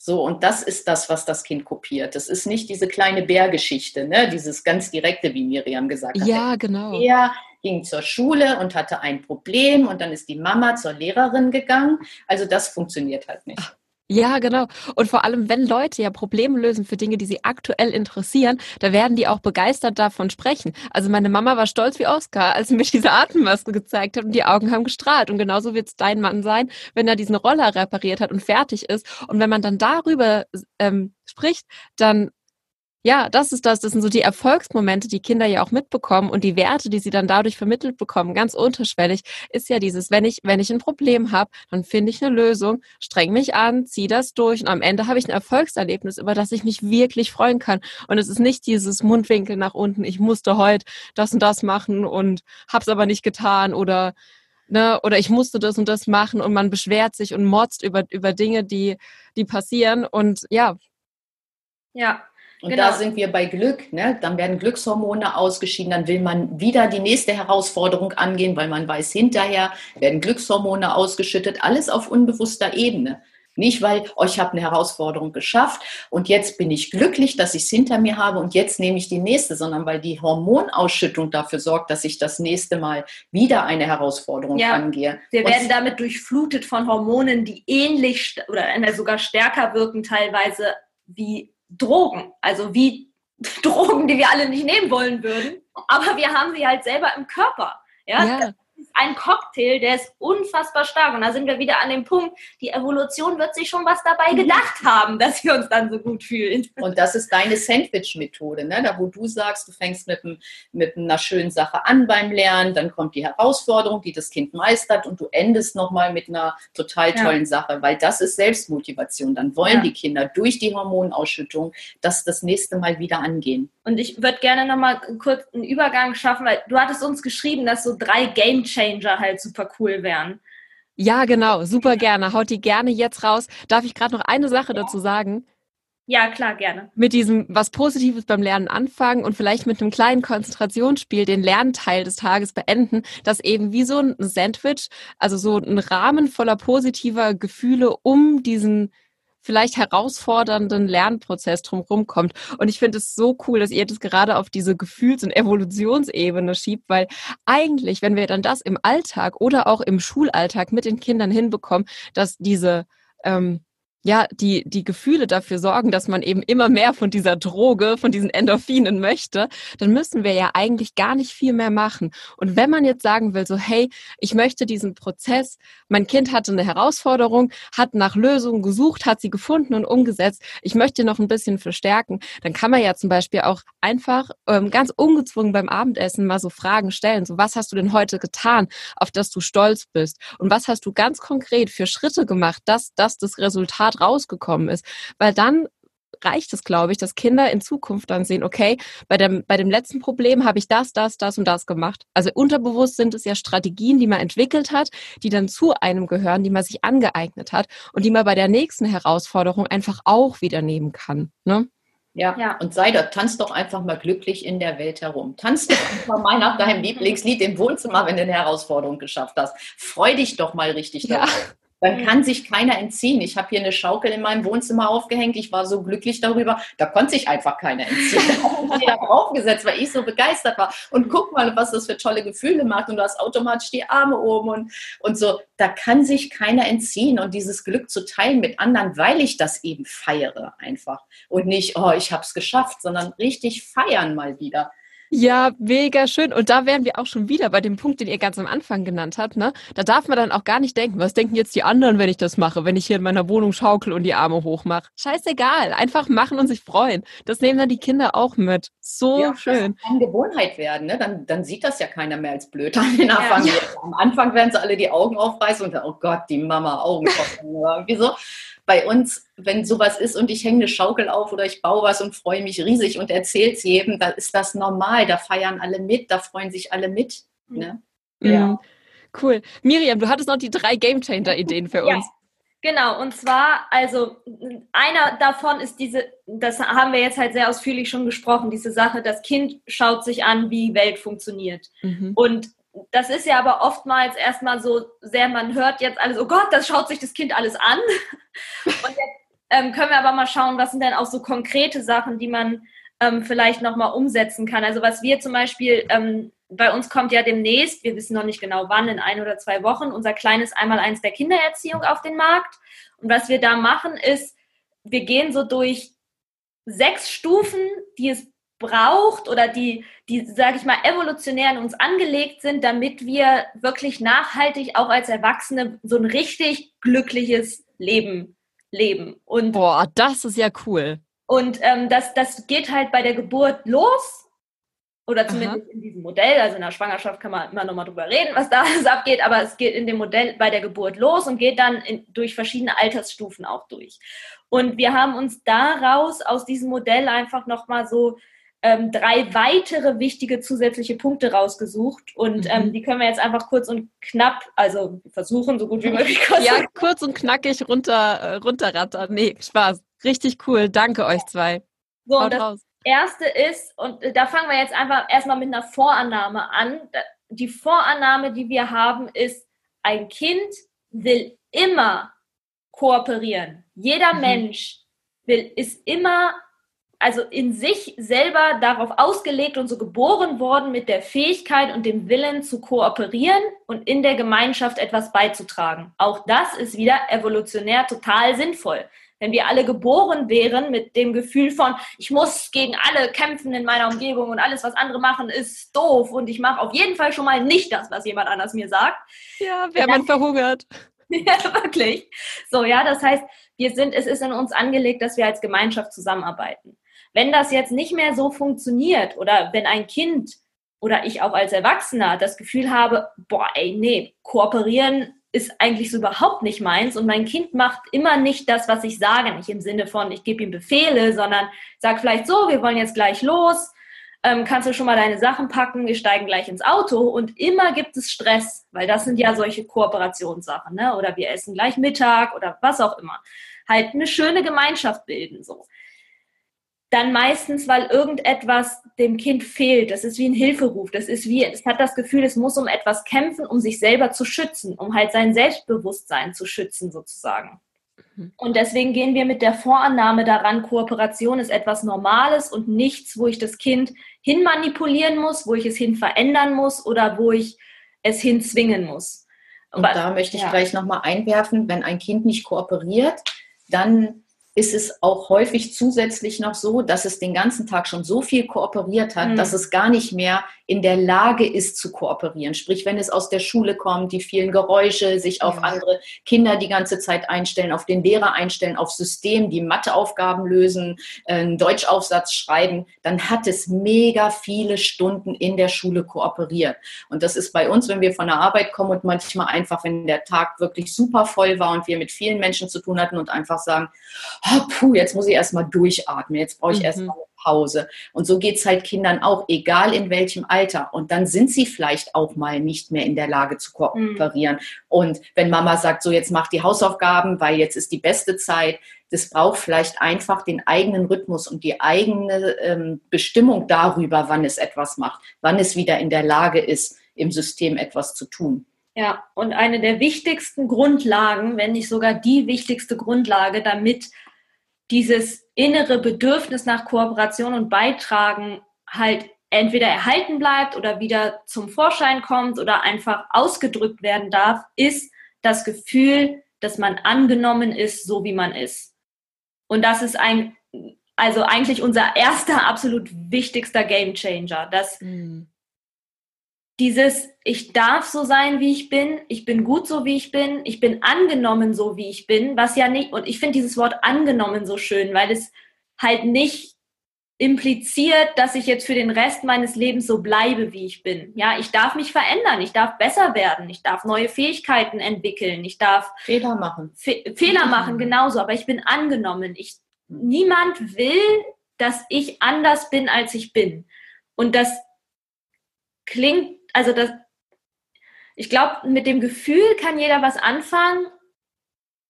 So, und das ist das, was das Kind kopiert. Das ist nicht diese kleine Bärgeschichte, ne? dieses ganz direkte, wie Miriam gesagt hat. Ja, genau. Er ging zur Schule und hatte ein Problem und dann ist die Mama zur Lehrerin gegangen. Also das funktioniert halt nicht. Ja, genau. Und vor allem, wenn Leute ja Probleme lösen für Dinge, die sie aktuell interessieren, da werden die auch begeistert davon sprechen. Also meine Mama war stolz wie Oscar, als sie mir diese Atemmaske gezeigt hat und die Augen haben gestrahlt. Und genauso wird es dein Mann sein, wenn er diesen Roller repariert hat und fertig ist. Und wenn man dann darüber ähm, spricht, dann ja, das ist das. Das sind so die Erfolgsmomente, die Kinder ja auch mitbekommen und die Werte, die sie dann dadurch vermittelt bekommen, ganz unterschwellig, ist ja dieses, wenn ich, wenn ich ein Problem habe, dann finde ich eine Lösung, streng mich an, ziehe das durch und am Ende habe ich ein Erfolgserlebnis, über das ich mich wirklich freuen kann. Und es ist nicht dieses Mundwinkel nach unten, ich musste heute das und das machen und hab's aber nicht getan oder Ne, oder ich musste das und das machen und man beschwert sich und motzt über, über Dinge, die, die passieren. Und ja. Ja, und genau. da sind wir bei Glück. Ne? Dann werden Glückshormone ausgeschieden. Dann will man wieder die nächste Herausforderung angehen, weil man weiß, hinterher werden Glückshormone ausgeschüttet. Alles auf unbewusster Ebene. Nicht, weil oh, ich habe eine Herausforderung geschafft und jetzt bin ich glücklich, dass ich es hinter mir habe und jetzt nehme ich die nächste, sondern weil die Hormonausschüttung dafür sorgt, dass ich das nächste Mal wieder eine Herausforderung ja, angehe. Wir und werden damit durchflutet von Hormonen, die ähnlich oder sogar stärker wirken teilweise wie Drogen, also wie Drogen, die wir alle nicht nehmen wollen würden, aber wir haben sie halt selber im Körper. Ja, ja ein Cocktail, der ist unfassbar stark. Und da sind wir wieder an dem Punkt, die Evolution wird sich schon was dabei mhm. gedacht haben, dass wir uns dann so gut fühlen. Und das ist deine Sandwich-Methode, ne? da wo du sagst, du fängst mit, mit einer schönen Sache an beim Lernen, dann kommt die Herausforderung, die das Kind meistert und du endest nochmal mit einer total tollen ja. Sache, weil das ist Selbstmotivation. Dann wollen ja. die Kinder durch die Hormonausschüttung das das nächste Mal wieder angehen. Und ich würde gerne nochmal kurz einen Übergang schaffen, weil du hattest uns geschrieben, dass so drei Game Changer halt super cool wären. Ja, genau, super gerne. Haut die gerne jetzt raus. Darf ich gerade noch eine Sache dazu sagen? Ja, klar, gerne. Mit diesem was Positives beim Lernen anfangen und vielleicht mit einem kleinen Konzentrationsspiel den Lernteil des Tages beenden, das eben wie so ein Sandwich, also so ein Rahmen voller positiver Gefühle um diesen vielleicht herausfordernden Lernprozess drumherum kommt. Und ich finde es so cool, dass ihr das gerade auf diese Gefühls- und Evolutionsebene schiebt, weil eigentlich, wenn wir dann das im Alltag oder auch im Schulalltag mit den Kindern hinbekommen, dass diese ähm, ja, die, die Gefühle dafür sorgen, dass man eben immer mehr von dieser Droge, von diesen Endorphinen möchte, dann müssen wir ja eigentlich gar nicht viel mehr machen. Und wenn man jetzt sagen will, so, hey, ich möchte diesen Prozess, mein Kind hatte eine Herausforderung, hat nach Lösungen gesucht, hat sie gefunden und umgesetzt, ich möchte noch ein bisschen verstärken, dann kann man ja zum Beispiel auch einfach ähm, ganz ungezwungen beim Abendessen mal so Fragen stellen. So, was hast du denn heute getan, auf das du stolz bist? Und was hast du ganz konkret für Schritte gemacht, dass das das Resultat Resultat rausgekommen ist. Weil dann reicht es, glaube ich, dass Kinder in Zukunft dann sehen, okay, bei dem, bei dem letzten Problem habe ich das, das, das und das gemacht. Also unterbewusst sind es ja Strategien, die man entwickelt hat, die dann zu einem gehören, die man sich angeeignet hat und die man bei der nächsten Herausforderung einfach auch wieder nehmen kann. Ne? Ja. ja, und sei da, tanz doch einfach mal glücklich in der Welt herum. Tanz doch einfach mal nach deinem Lieblingslied im Wohnzimmer, wenn du eine Herausforderung geschafft hast. Freu dich doch mal richtig ja. Drauf. Dann kann sich keiner entziehen. Ich habe hier eine Schaukel in meinem Wohnzimmer aufgehängt. Ich war so glücklich darüber. Da konnte sich einfach keiner entziehen. Da hat jeder draufgesetzt, weil ich so begeistert war. Und guck mal, was das für tolle Gefühle macht. Und du hast automatisch die Arme oben und, und so. Da kann sich keiner entziehen. Und dieses Glück zu teilen mit anderen, weil ich das eben feiere einfach. Und nicht, oh, ich habe es geschafft, sondern richtig feiern mal wieder. Ja, mega schön. Und da wären wir auch schon wieder bei dem Punkt, den ihr ganz am Anfang genannt habt. Ne? Da darf man dann auch gar nicht denken, was denken jetzt die anderen, wenn ich das mache, wenn ich hier in meiner Wohnung schaukel und die Arme hochmache. Scheißegal, einfach machen und sich freuen. Das nehmen dann die Kinder auch mit. So ja, schön. Das kann Gewohnheit werden, ne? dann, dann sieht das ja keiner mehr als blöd an den Anfang. Ja. Am Anfang werden sie alle die Augen aufreißen und dann, oh Gott, die Mama, Augen. irgendwie so bei uns, wenn sowas ist und ich hänge eine Schaukel auf oder ich baue was und freue mich riesig und erzähle es jedem, da ist das normal. Da feiern alle mit, da freuen sich alle mit. Ne? Mhm. Ja. Cool. Miriam, du hattest noch die drei Gamechanger-Ideen für uns. Ja. Genau, und zwar, also einer davon ist diese, das haben wir jetzt halt sehr ausführlich schon gesprochen, diese Sache, das Kind schaut sich an, wie Welt funktioniert. Mhm. Und das ist ja aber oftmals erstmal so sehr, man hört jetzt alles, oh Gott, das schaut sich das Kind alles an. Und jetzt ähm, können wir aber mal schauen, was sind denn auch so konkrete Sachen, die man ähm, vielleicht nochmal umsetzen kann. Also was wir zum Beispiel, ähm, bei uns kommt ja demnächst, wir wissen noch nicht genau wann, in ein oder zwei Wochen, unser kleines Einmaleins der Kindererziehung auf den Markt. Und was wir da machen ist, wir gehen so durch sechs Stufen, die es braucht oder die, die, sage ich mal, evolutionär in uns angelegt sind, damit wir wirklich nachhaltig auch als Erwachsene so ein richtig glückliches Leben leben. Und Boah, das ist ja cool. Und ähm, das, das geht halt bei der Geburt los. Oder zumindest Aha. in diesem Modell, also in der Schwangerschaft kann man immer noch mal drüber reden, was da alles abgeht, aber es geht in dem Modell bei der Geburt los und geht dann in, durch verschiedene Altersstufen auch durch. Und wir haben uns daraus aus diesem Modell einfach nochmal so ähm, drei weitere wichtige zusätzliche Punkte rausgesucht und mhm. ähm, die können wir jetzt einfach kurz und knapp, also versuchen, so gut wie möglich. Ja, kurz und knackig runter, äh, runterrattern. Nee, Spaß. Richtig cool. Danke euch zwei. So, Haut das raus. erste ist, und da fangen wir jetzt einfach erstmal mit einer Vorannahme an. Die Vorannahme, die wir haben, ist, ein Kind will immer kooperieren. Jeder mhm. Mensch will, ist immer also in sich selber darauf ausgelegt und so geboren worden mit der Fähigkeit und dem Willen zu kooperieren und in der Gemeinschaft etwas beizutragen. Auch das ist wieder evolutionär total sinnvoll. Wenn wir alle geboren wären mit dem Gefühl von, ich muss gegen alle kämpfen in meiner Umgebung und alles, was andere machen, ist doof und ich mache auf jeden Fall schon mal nicht das, was jemand anders mir sagt. Ja, wäre man verhungert. ja, wirklich. So, ja, das heißt, wir sind, es ist in uns angelegt, dass wir als Gemeinschaft zusammenarbeiten. Wenn das jetzt nicht mehr so funktioniert oder wenn ein Kind oder ich auch als Erwachsener das Gefühl habe, boah, ey, nee, kooperieren ist eigentlich so überhaupt nicht meins und mein Kind macht immer nicht das, was ich sage, nicht im Sinne von, ich gebe ihm Befehle, sondern sag vielleicht so, wir wollen jetzt gleich los, ähm, kannst du schon mal deine Sachen packen, wir steigen gleich ins Auto und immer gibt es Stress, weil das sind ja solche Kooperationssachen, ne? oder wir essen gleich Mittag oder was auch immer. Halt eine schöne Gemeinschaft bilden, so dann meistens, weil irgendetwas dem Kind fehlt. Das ist wie ein Hilferuf. Das ist wie, es hat das Gefühl, es muss um etwas kämpfen, um sich selber zu schützen, um halt sein Selbstbewusstsein zu schützen sozusagen. Mhm. Und deswegen gehen wir mit der Vorannahme daran, Kooperation ist etwas Normales und nichts, wo ich das Kind hinmanipulieren muss, wo ich es hin verändern muss oder wo ich es hinzwingen muss. Und Aber, da möchte ich ja. gleich nochmal einwerfen, wenn ein Kind nicht kooperiert, dann ist es auch häufig zusätzlich noch so, dass es den ganzen Tag schon so viel kooperiert hat, mhm. dass es gar nicht mehr in der Lage ist zu kooperieren. Sprich, wenn es aus der Schule kommt, die vielen Geräusche, sich auf mhm. andere Kinder die ganze Zeit einstellen, auf den Lehrer einstellen, auf System, die Matheaufgaben lösen, einen Deutschaufsatz schreiben, dann hat es mega viele Stunden in der Schule kooperiert. Und das ist bei uns, wenn wir von der Arbeit kommen und manchmal einfach, wenn der Tag wirklich super voll war und wir mit vielen Menschen zu tun hatten und einfach sagen, oh, puh, jetzt muss ich erstmal durchatmen, jetzt brauche ich mhm. erstmal eine Pause. Und so geht es halt Kindern auch, egal in welchem Alter. Und dann sind sie vielleicht auch mal nicht mehr in der Lage zu kooperieren. Mhm. Und wenn Mama sagt, so jetzt mach die Hausaufgaben, weil jetzt ist die beste Zeit, das braucht vielleicht einfach den eigenen Rhythmus und die eigene ähm, Bestimmung darüber, wann es etwas macht, wann es wieder in der Lage ist, im System etwas zu tun. Ja, und eine der wichtigsten Grundlagen, wenn nicht sogar die wichtigste Grundlage, damit dieses innere Bedürfnis nach Kooperation und Beitragen halt entweder erhalten bleibt oder wieder zum Vorschein kommt oder einfach ausgedrückt werden darf, ist das Gefühl, dass man angenommen ist, so wie man ist. Und das ist ein, also eigentlich unser erster absolut wichtigster Gamechanger, dass mhm dieses, ich darf so sein, wie ich bin, ich bin gut so, wie ich bin, ich bin angenommen so, wie ich bin, was ja nicht, und ich finde dieses Wort angenommen so schön, weil es halt nicht impliziert, dass ich jetzt für den Rest meines Lebens so bleibe, wie ich bin. Ja, ich darf mich verändern, ich darf besser werden, ich darf neue Fähigkeiten entwickeln, ich darf Fehler machen. Fe Fehler machen, genauso, aber ich bin angenommen. Ich, niemand will, dass ich anders bin, als ich bin. Und das klingt also das, ich glaube, mit dem Gefühl kann jeder was anfangen.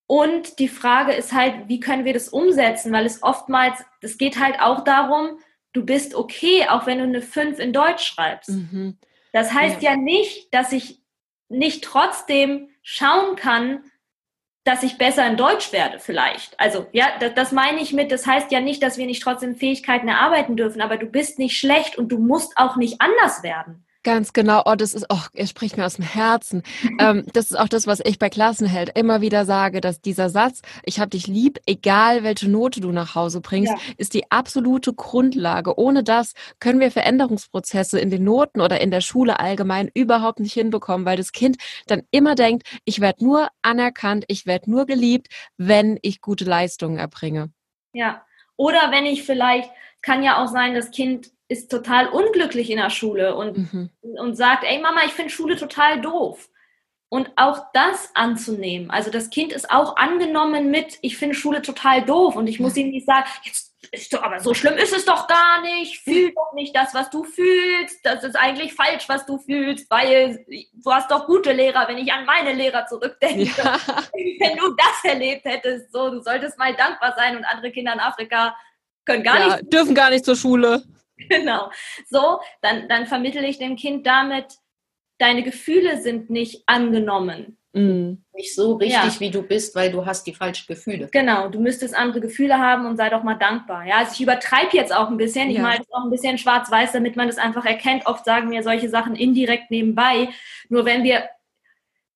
Und die Frage ist halt, wie können wir das umsetzen? Weil es oftmals, es geht halt auch darum, du bist okay, auch wenn du eine 5 in Deutsch schreibst. Mhm. Das heißt ja. ja nicht, dass ich nicht trotzdem schauen kann, dass ich besser in Deutsch werde, vielleicht. Also, ja, das, das, meine ich mit, das heißt ja nicht, dass wir nicht trotzdem Fähigkeiten erarbeiten dürfen, aber du bist nicht schlecht und du musst auch nicht anders werden. Ganz genau. Oh, das ist, oh, er spricht mir aus dem Herzen. ähm, das ist auch das, was ich bei Klassenheld immer wieder sage, dass dieser Satz, ich habe dich lieb, egal welche Note du nach Hause bringst, ja. ist die absolute Grundlage. Ohne das können wir Veränderungsprozesse in den Noten oder in der Schule allgemein überhaupt nicht hinbekommen, weil das Kind dann immer denkt, ich werde nur anerkannt, ich werde nur geliebt, wenn ich gute Leistungen erbringe. Ja. Oder wenn ich vielleicht, kann ja auch sein, das Kind ist total unglücklich in der Schule und, mhm. und sagt, ey Mama, ich finde Schule total doof. Und auch das anzunehmen. Also das Kind ist auch angenommen mit, ich finde Schule total doof und ich muss ihm nicht sagen, jetzt ist doch, aber so schlimm ist es doch gar nicht. Fühl doch nicht das, was du fühlst. Das ist eigentlich falsch, was du fühlst, weil du hast doch gute Lehrer, wenn ich an meine Lehrer zurückdenke. Ja. Wenn du das erlebt hättest, so, du solltest mal dankbar sein und andere Kinder in Afrika können gar ja, nicht. Dürfen gar nicht zur Schule. Genau. So, dann, dann vermittle ich dem Kind damit, deine Gefühle sind nicht angenommen. Mhm. Nicht so richtig, ja. wie du bist, weil du hast die falschen Gefühle. Genau, du müsstest andere Gefühle haben und sei doch mal dankbar. Ja, also ich übertreibe jetzt auch ein bisschen. Ich ja. male es auch ein bisschen schwarz-weiß, damit man das einfach erkennt. Oft sagen wir solche Sachen indirekt nebenbei. Nur wenn wir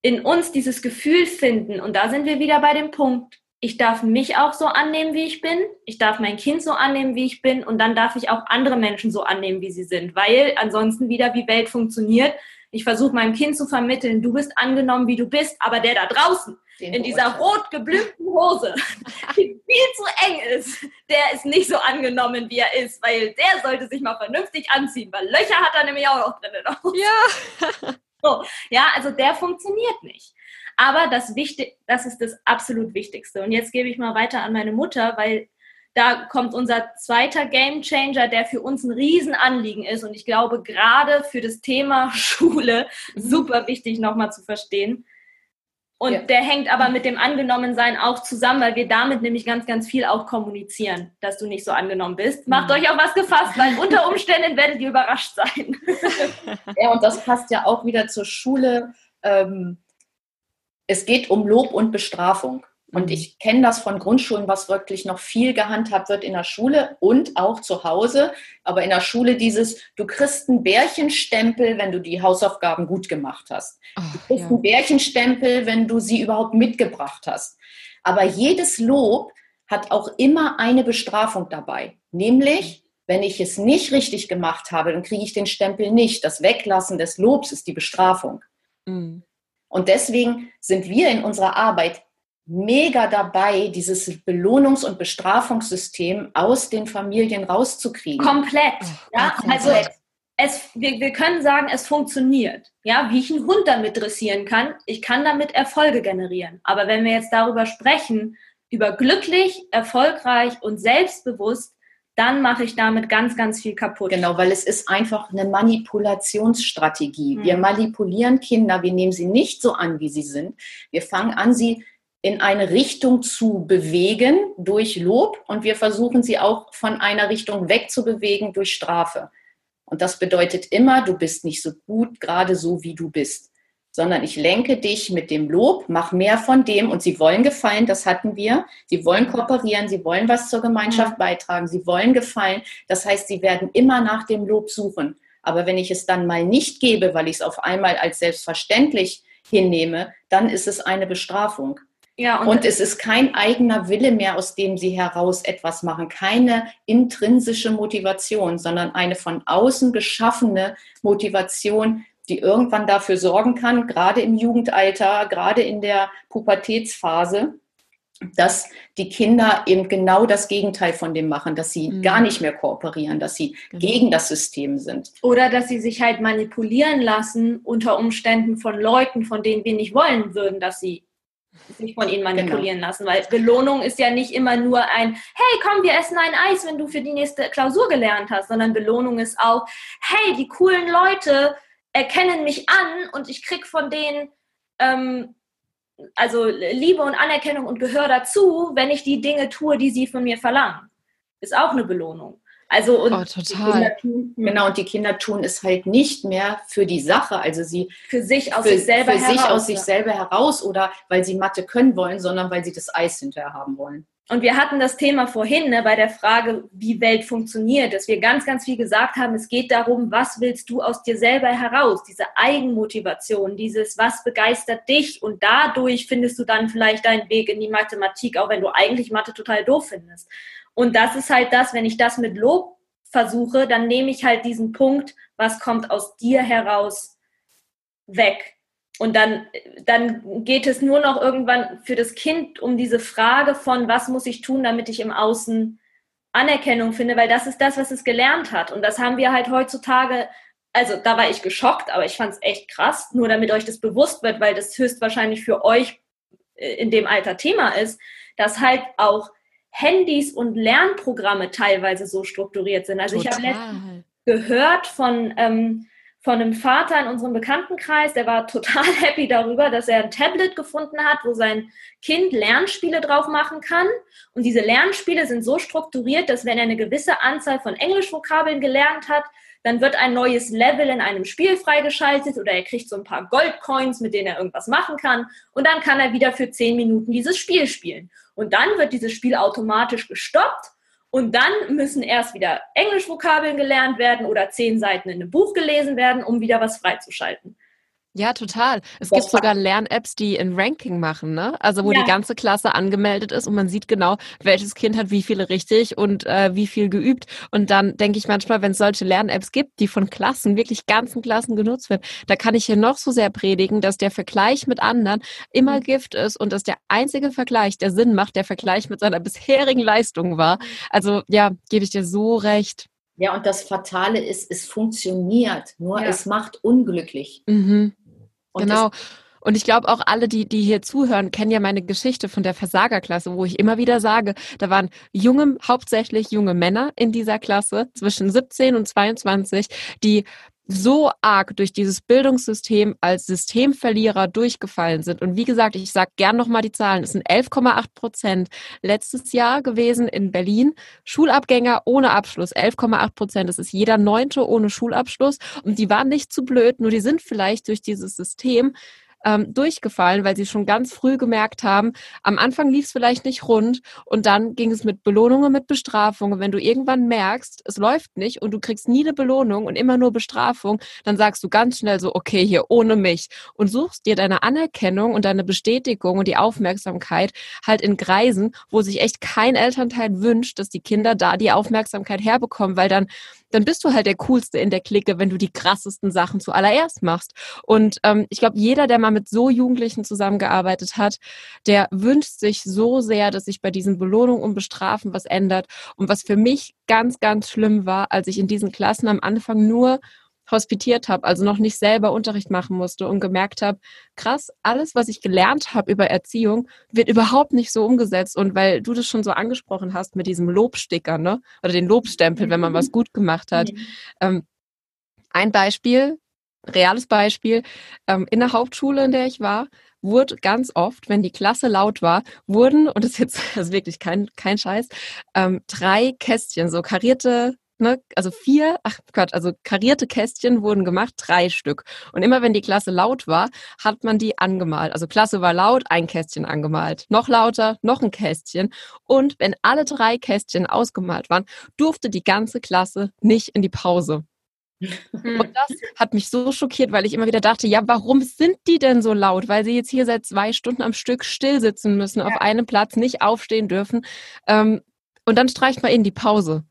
in uns dieses Gefühl finden, und da sind wir wieder bei dem Punkt, ich darf mich auch so annehmen, wie ich bin. Ich darf mein Kind so annehmen, wie ich bin. Und dann darf ich auch andere Menschen so annehmen, wie sie sind. Weil ansonsten wieder, wie Welt funktioniert. Ich versuche meinem Kind zu vermitteln, du bist angenommen, wie du bist, aber der da draußen, Den in dieser rot geblümten Hose, die viel zu eng ist, der ist nicht so angenommen, wie er ist, weil der sollte sich mal vernünftig anziehen, weil Löcher hat er nämlich auch noch drin. Ja. so, ja, also der funktioniert nicht. Aber das, Wichtig das ist das absolut Wichtigste. Und jetzt gebe ich mal weiter an meine Mutter, weil da kommt unser zweiter Game Changer, der für uns ein Riesenanliegen ist. Und ich glaube, gerade für das Thema Schule mhm. super wichtig nochmal zu verstehen. Und ja. der hängt aber mit dem Angenommensein auch zusammen, weil wir damit nämlich ganz, ganz viel auch kommunizieren, dass du nicht so angenommen bist. Macht mhm. euch auf was gefasst, weil unter Umständen werdet ihr überrascht sein. ja, und das passt ja auch wieder zur Schule. Ähm, es geht um Lob und Bestrafung. Und mhm. ich kenne das von Grundschulen, was wirklich noch viel gehandhabt wird in der Schule und auch zu Hause. Aber in der Schule dieses, du kriegst einen Bärchenstempel, wenn du die Hausaufgaben gut gemacht hast. Ach, du kriegst ja. einen Bärchenstempel, wenn du sie überhaupt mitgebracht hast. Aber jedes Lob hat auch immer eine Bestrafung dabei. Nämlich, wenn ich es nicht richtig gemacht habe, dann kriege ich den Stempel nicht. Das Weglassen des Lobs ist die Bestrafung. Mhm. Und deswegen sind wir in unserer Arbeit mega dabei, dieses Belohnungs- und Bestrafungssystem aus den Familien rauszukriegen. Komplett. Ja, also es, wir, wir können sagen, es funktioniert. Ja, wie ich einen Hund damit dressieren kann, ich kann damit Erfolge generieren. Aber wenn wir jetzt darüber sprechen, über glücklich, erfolgreich und selbstbewusst, dann mache ich damit ganz, ganz viel kaputt. Genau, weil es ist einfach eine Manipulationsstrategie. Hm. Wir manipulieren Kinder, wir nehmen sie nicht so an, wie sie sind. Wir fangen an, sie in eine Richtung zu bewegen durch Lob und wir versuchen sie auch von einer Richtung wegzubewegen durch Strafe. Und das bedeutet immer, du bist nicht so gut, gerade so wie du bist, sondern ich lenke dich mit dem Lob, mach mehr von dem und sie wollen gefallen, das hatten wir. Sie wollen kooperieren, sie wollen was zur Gemeinschaft beitragen, sie wollen gefallen. Das heißt, sie werden immer nach dem Lob suchen. Aber wenn ich es dann mal nicht gebe, weil ich es auf einmal als selbstverständlich hinnehme, dann ist es eine Bestrafung. Ja, und, und, es ist kein eigener Wille mehr, aus dem sie heraus etwas machen, keine intrinsische Motivation, sondern eine von außen geschaffene Motivation, die irgendwann dafür sorgen kann, gerade im Jugendalter, gerade in der Pubertätsphase, dass die Kinder eben genau das Gegenteil von dem machen, dass sie mhm. gar nicht mehr kooperieren, dass sie genau. gegen das System sind. Oder dass sie sich halt manipulieren lassen unter Umständen von Leuten, von denen wir nicht wollen würden, dass sie sich von ihnen manipulieren genau. lassen, weil Belohnung ist ja nicht immer nur ein, hey, komm, wir essen ein Eis, wenn du für die nächste Klausur gelernt hast, sondern Belohnung ist auch, hey, die coolen Leute erkennen mich an und ich krieg von denen ähm, also Liebe und Anerkennung und Gehör dazu, wenn ich die Dinge tue, die sie von mir verlangen. Ist auch eine Belohnung. Also und oh, total. Tun, genau, und die Kinder tun es halt nicht mehr für die Sache, also sie für sich aus für, sich selber für heraus, sich aus sich selber heraus oder weil sie Mathe können wollen, sondern weil sie das Eis hinterher haben wollen. Und wir hatten das Thema vorhin ne, bei der Frage, wie Welt funktioniert, dass wir ganz, ganz viel gesagt haben, es geht darum, was willst du aus dir selber heraus? Diese Eigenmotivation, dieses, was begeistert dich? Und dadurch findest du dann vielleicht deinen Weg in die Mathematik, auch wenn du eigentlich Mathe total doof findest. Und das ist halt das, wenn ich das mit Lob versuche, dann nehme ich halt diesen Punkt, was kommt aus dir heraus, weg. Und dann, dann geht es nur noch irgendwann für das Kind um diese Frage von, was muss ich tun, damit ich im Außen Anerkennung finde, weil das ist das, was es gelernt hat. Und das haben wir halt heutzutage, also da war ich geschockt, aber ich fand es echt krass, nur damit euch das bewusst wird, weil das höchstwahrscheinlich für euch äh, in dem Alter Thema ist, dass halt auch Handys und Lernprogramme teilweise so strukturiert sind. Also Total. ich habe gehört von, ähm, von einem Vater in unserem Bekanntenkreis, der war total happy darüber, dass er ein Tablet gefunden hat, wo sein Kind Lernspiele drauf machen kann. Und diese Lernspiele sind so strukturiert, dass wenn er eine gewisse Anzahl von Englischvokabeln gelernt hat, dann wird ein neues Level in einem Spiel freigeschaltet oder er kriegt so ein paar Goldcoins, mit denen er irgendwas machen kann. Und dann kann er wieder für zehn Minuten dieses Spiel spielen. Und dann wird dieses Spiel automatisch gestoppt und dann müssen erst wieder Englischvokabeln gelernt werden oder zehn Seiten in einem Buch gelesen werden, um wieder was freizuschalten. Ja, total. Es das gibt sogar Lern-Apps, die ein Ranking machen, ne? Also wo ja. die ganze Klasse angemeldet ist und man sieht genau, welches Kind hat wie viele richtig und äh, wie viel geübt. Und dann denke ich manchmal, wenn es solche Lern-Apps gibt, die von Klassen, wirklich ganzen Klassen genutzt werden, da kann ich hier noch so sehr predigen, dass der Vergleich mit anderen immer mhm. Gift ist und dass der einzige Vergleich, der Sinn macht, der Vergleich mit seiner bisherigen Leistung war. Also ja, gebe ich dir so recht. Ja, und das Fatale ist, es funktioniert, nur ja. es macht unglücklich. Mhm. Und genau. Und ich glaube auch alle, die, die hier zuhören, kennen ja meine Geschichte von der Versagerklasse, wo ich immer wieder sage, da waren junge, hauptsächlich junge Männer in dieser Klasse zwischen 17 und 22, die so arg durch dieses Bildungssystem als Systemverlierer durchgefallen sind. Und wie gesagt, ich sage gern nochmal die Zahlen. Es sind 11,8 Prozent letztes Jahr gewesen in Berlin. Schulabgänger ohne Abschluss, 11,8 Prozent. Das ist jeder Neunte ohne Schulabschluss. Und die waren nicht zu blöd, nur die sind vielleicht durch dieses System ähm, durchgefallen, weil sie schon ganz früh gemerkt haben, am Anfang lief es vielleicht nicht rund und dann ging es mit Belohnungen, mit Bestrafungen. Wenn du irgendwann merkst, es läuft nicht und du kriegst nie eine Belohnung und immer nur Bestrafung, dann sagst du ganz schnell so, okay, hier ohne mich und suchst dir deine Anerkennung und deine Bestätigung und die Aufmerksamkeit halt in Kreisen, wo sich echt kein Elternteil wünscht, dass die Kinder da die Aufmerksamkeit herbekommen, weil dann dann bist du halt der Coolste in der Clique, wenn du die krassesten Sachen zuallererst machst. Und ähm, ich glaube, jeder, der mal mit so Jugendlichen zusammengearbeitet hat, der wünscht sich so sehr, dass sich bei diesen Belohnungen und Bestrafen was ändert. Und was für mich ganz, ganz schlimm war, als ich in diesen Klassen am Anfang nur hospitiert habe, also noch nicht selber Unterricht machen musste und gemerkt habe, krass, alles, was ich gelernt habe über Erziehung, wird überhaupt nicht so umgesetzt. Und weil du das schon so angesprochen hast mit diesem Lobsticker, ne? Oder den Lobstempel, wenn man was gut gemacht hat. Mhm. Ähm, ein Beispiel, reales Beispiel, ähm, in der Hauptschule, in der ich war, wurde ganz oft, wenn die Klasse laut war, wurden, und das ist jetzt das ist wirklich kein, kein Scheiß, ähm, drei Kästchen, so karierte ne, also vier, ach Gott, also karierte Kästchen wurden gemacht, drei Stück. Und immer wenn die Klasse laut war, hat man die angemalt. Also Klasse war laut, ein Kästchen angemalt. Noch lauter, noch ein Kästchen. Und wenn alle drei Kästchen ausgemalt waren, durfte die ganze Klasse nicht in die Pause. Hm. Und das hat mich so schockiert, weil ich immer wieder dachte, ja, warum sind die denn so laut? Weil sie jetzt hier seit zwei Stunden am Stück still sitzen müssen, ja. auf einem Platz nicht aufstehen dürfen. Ähm, und dann streicht man ihnen die Pause.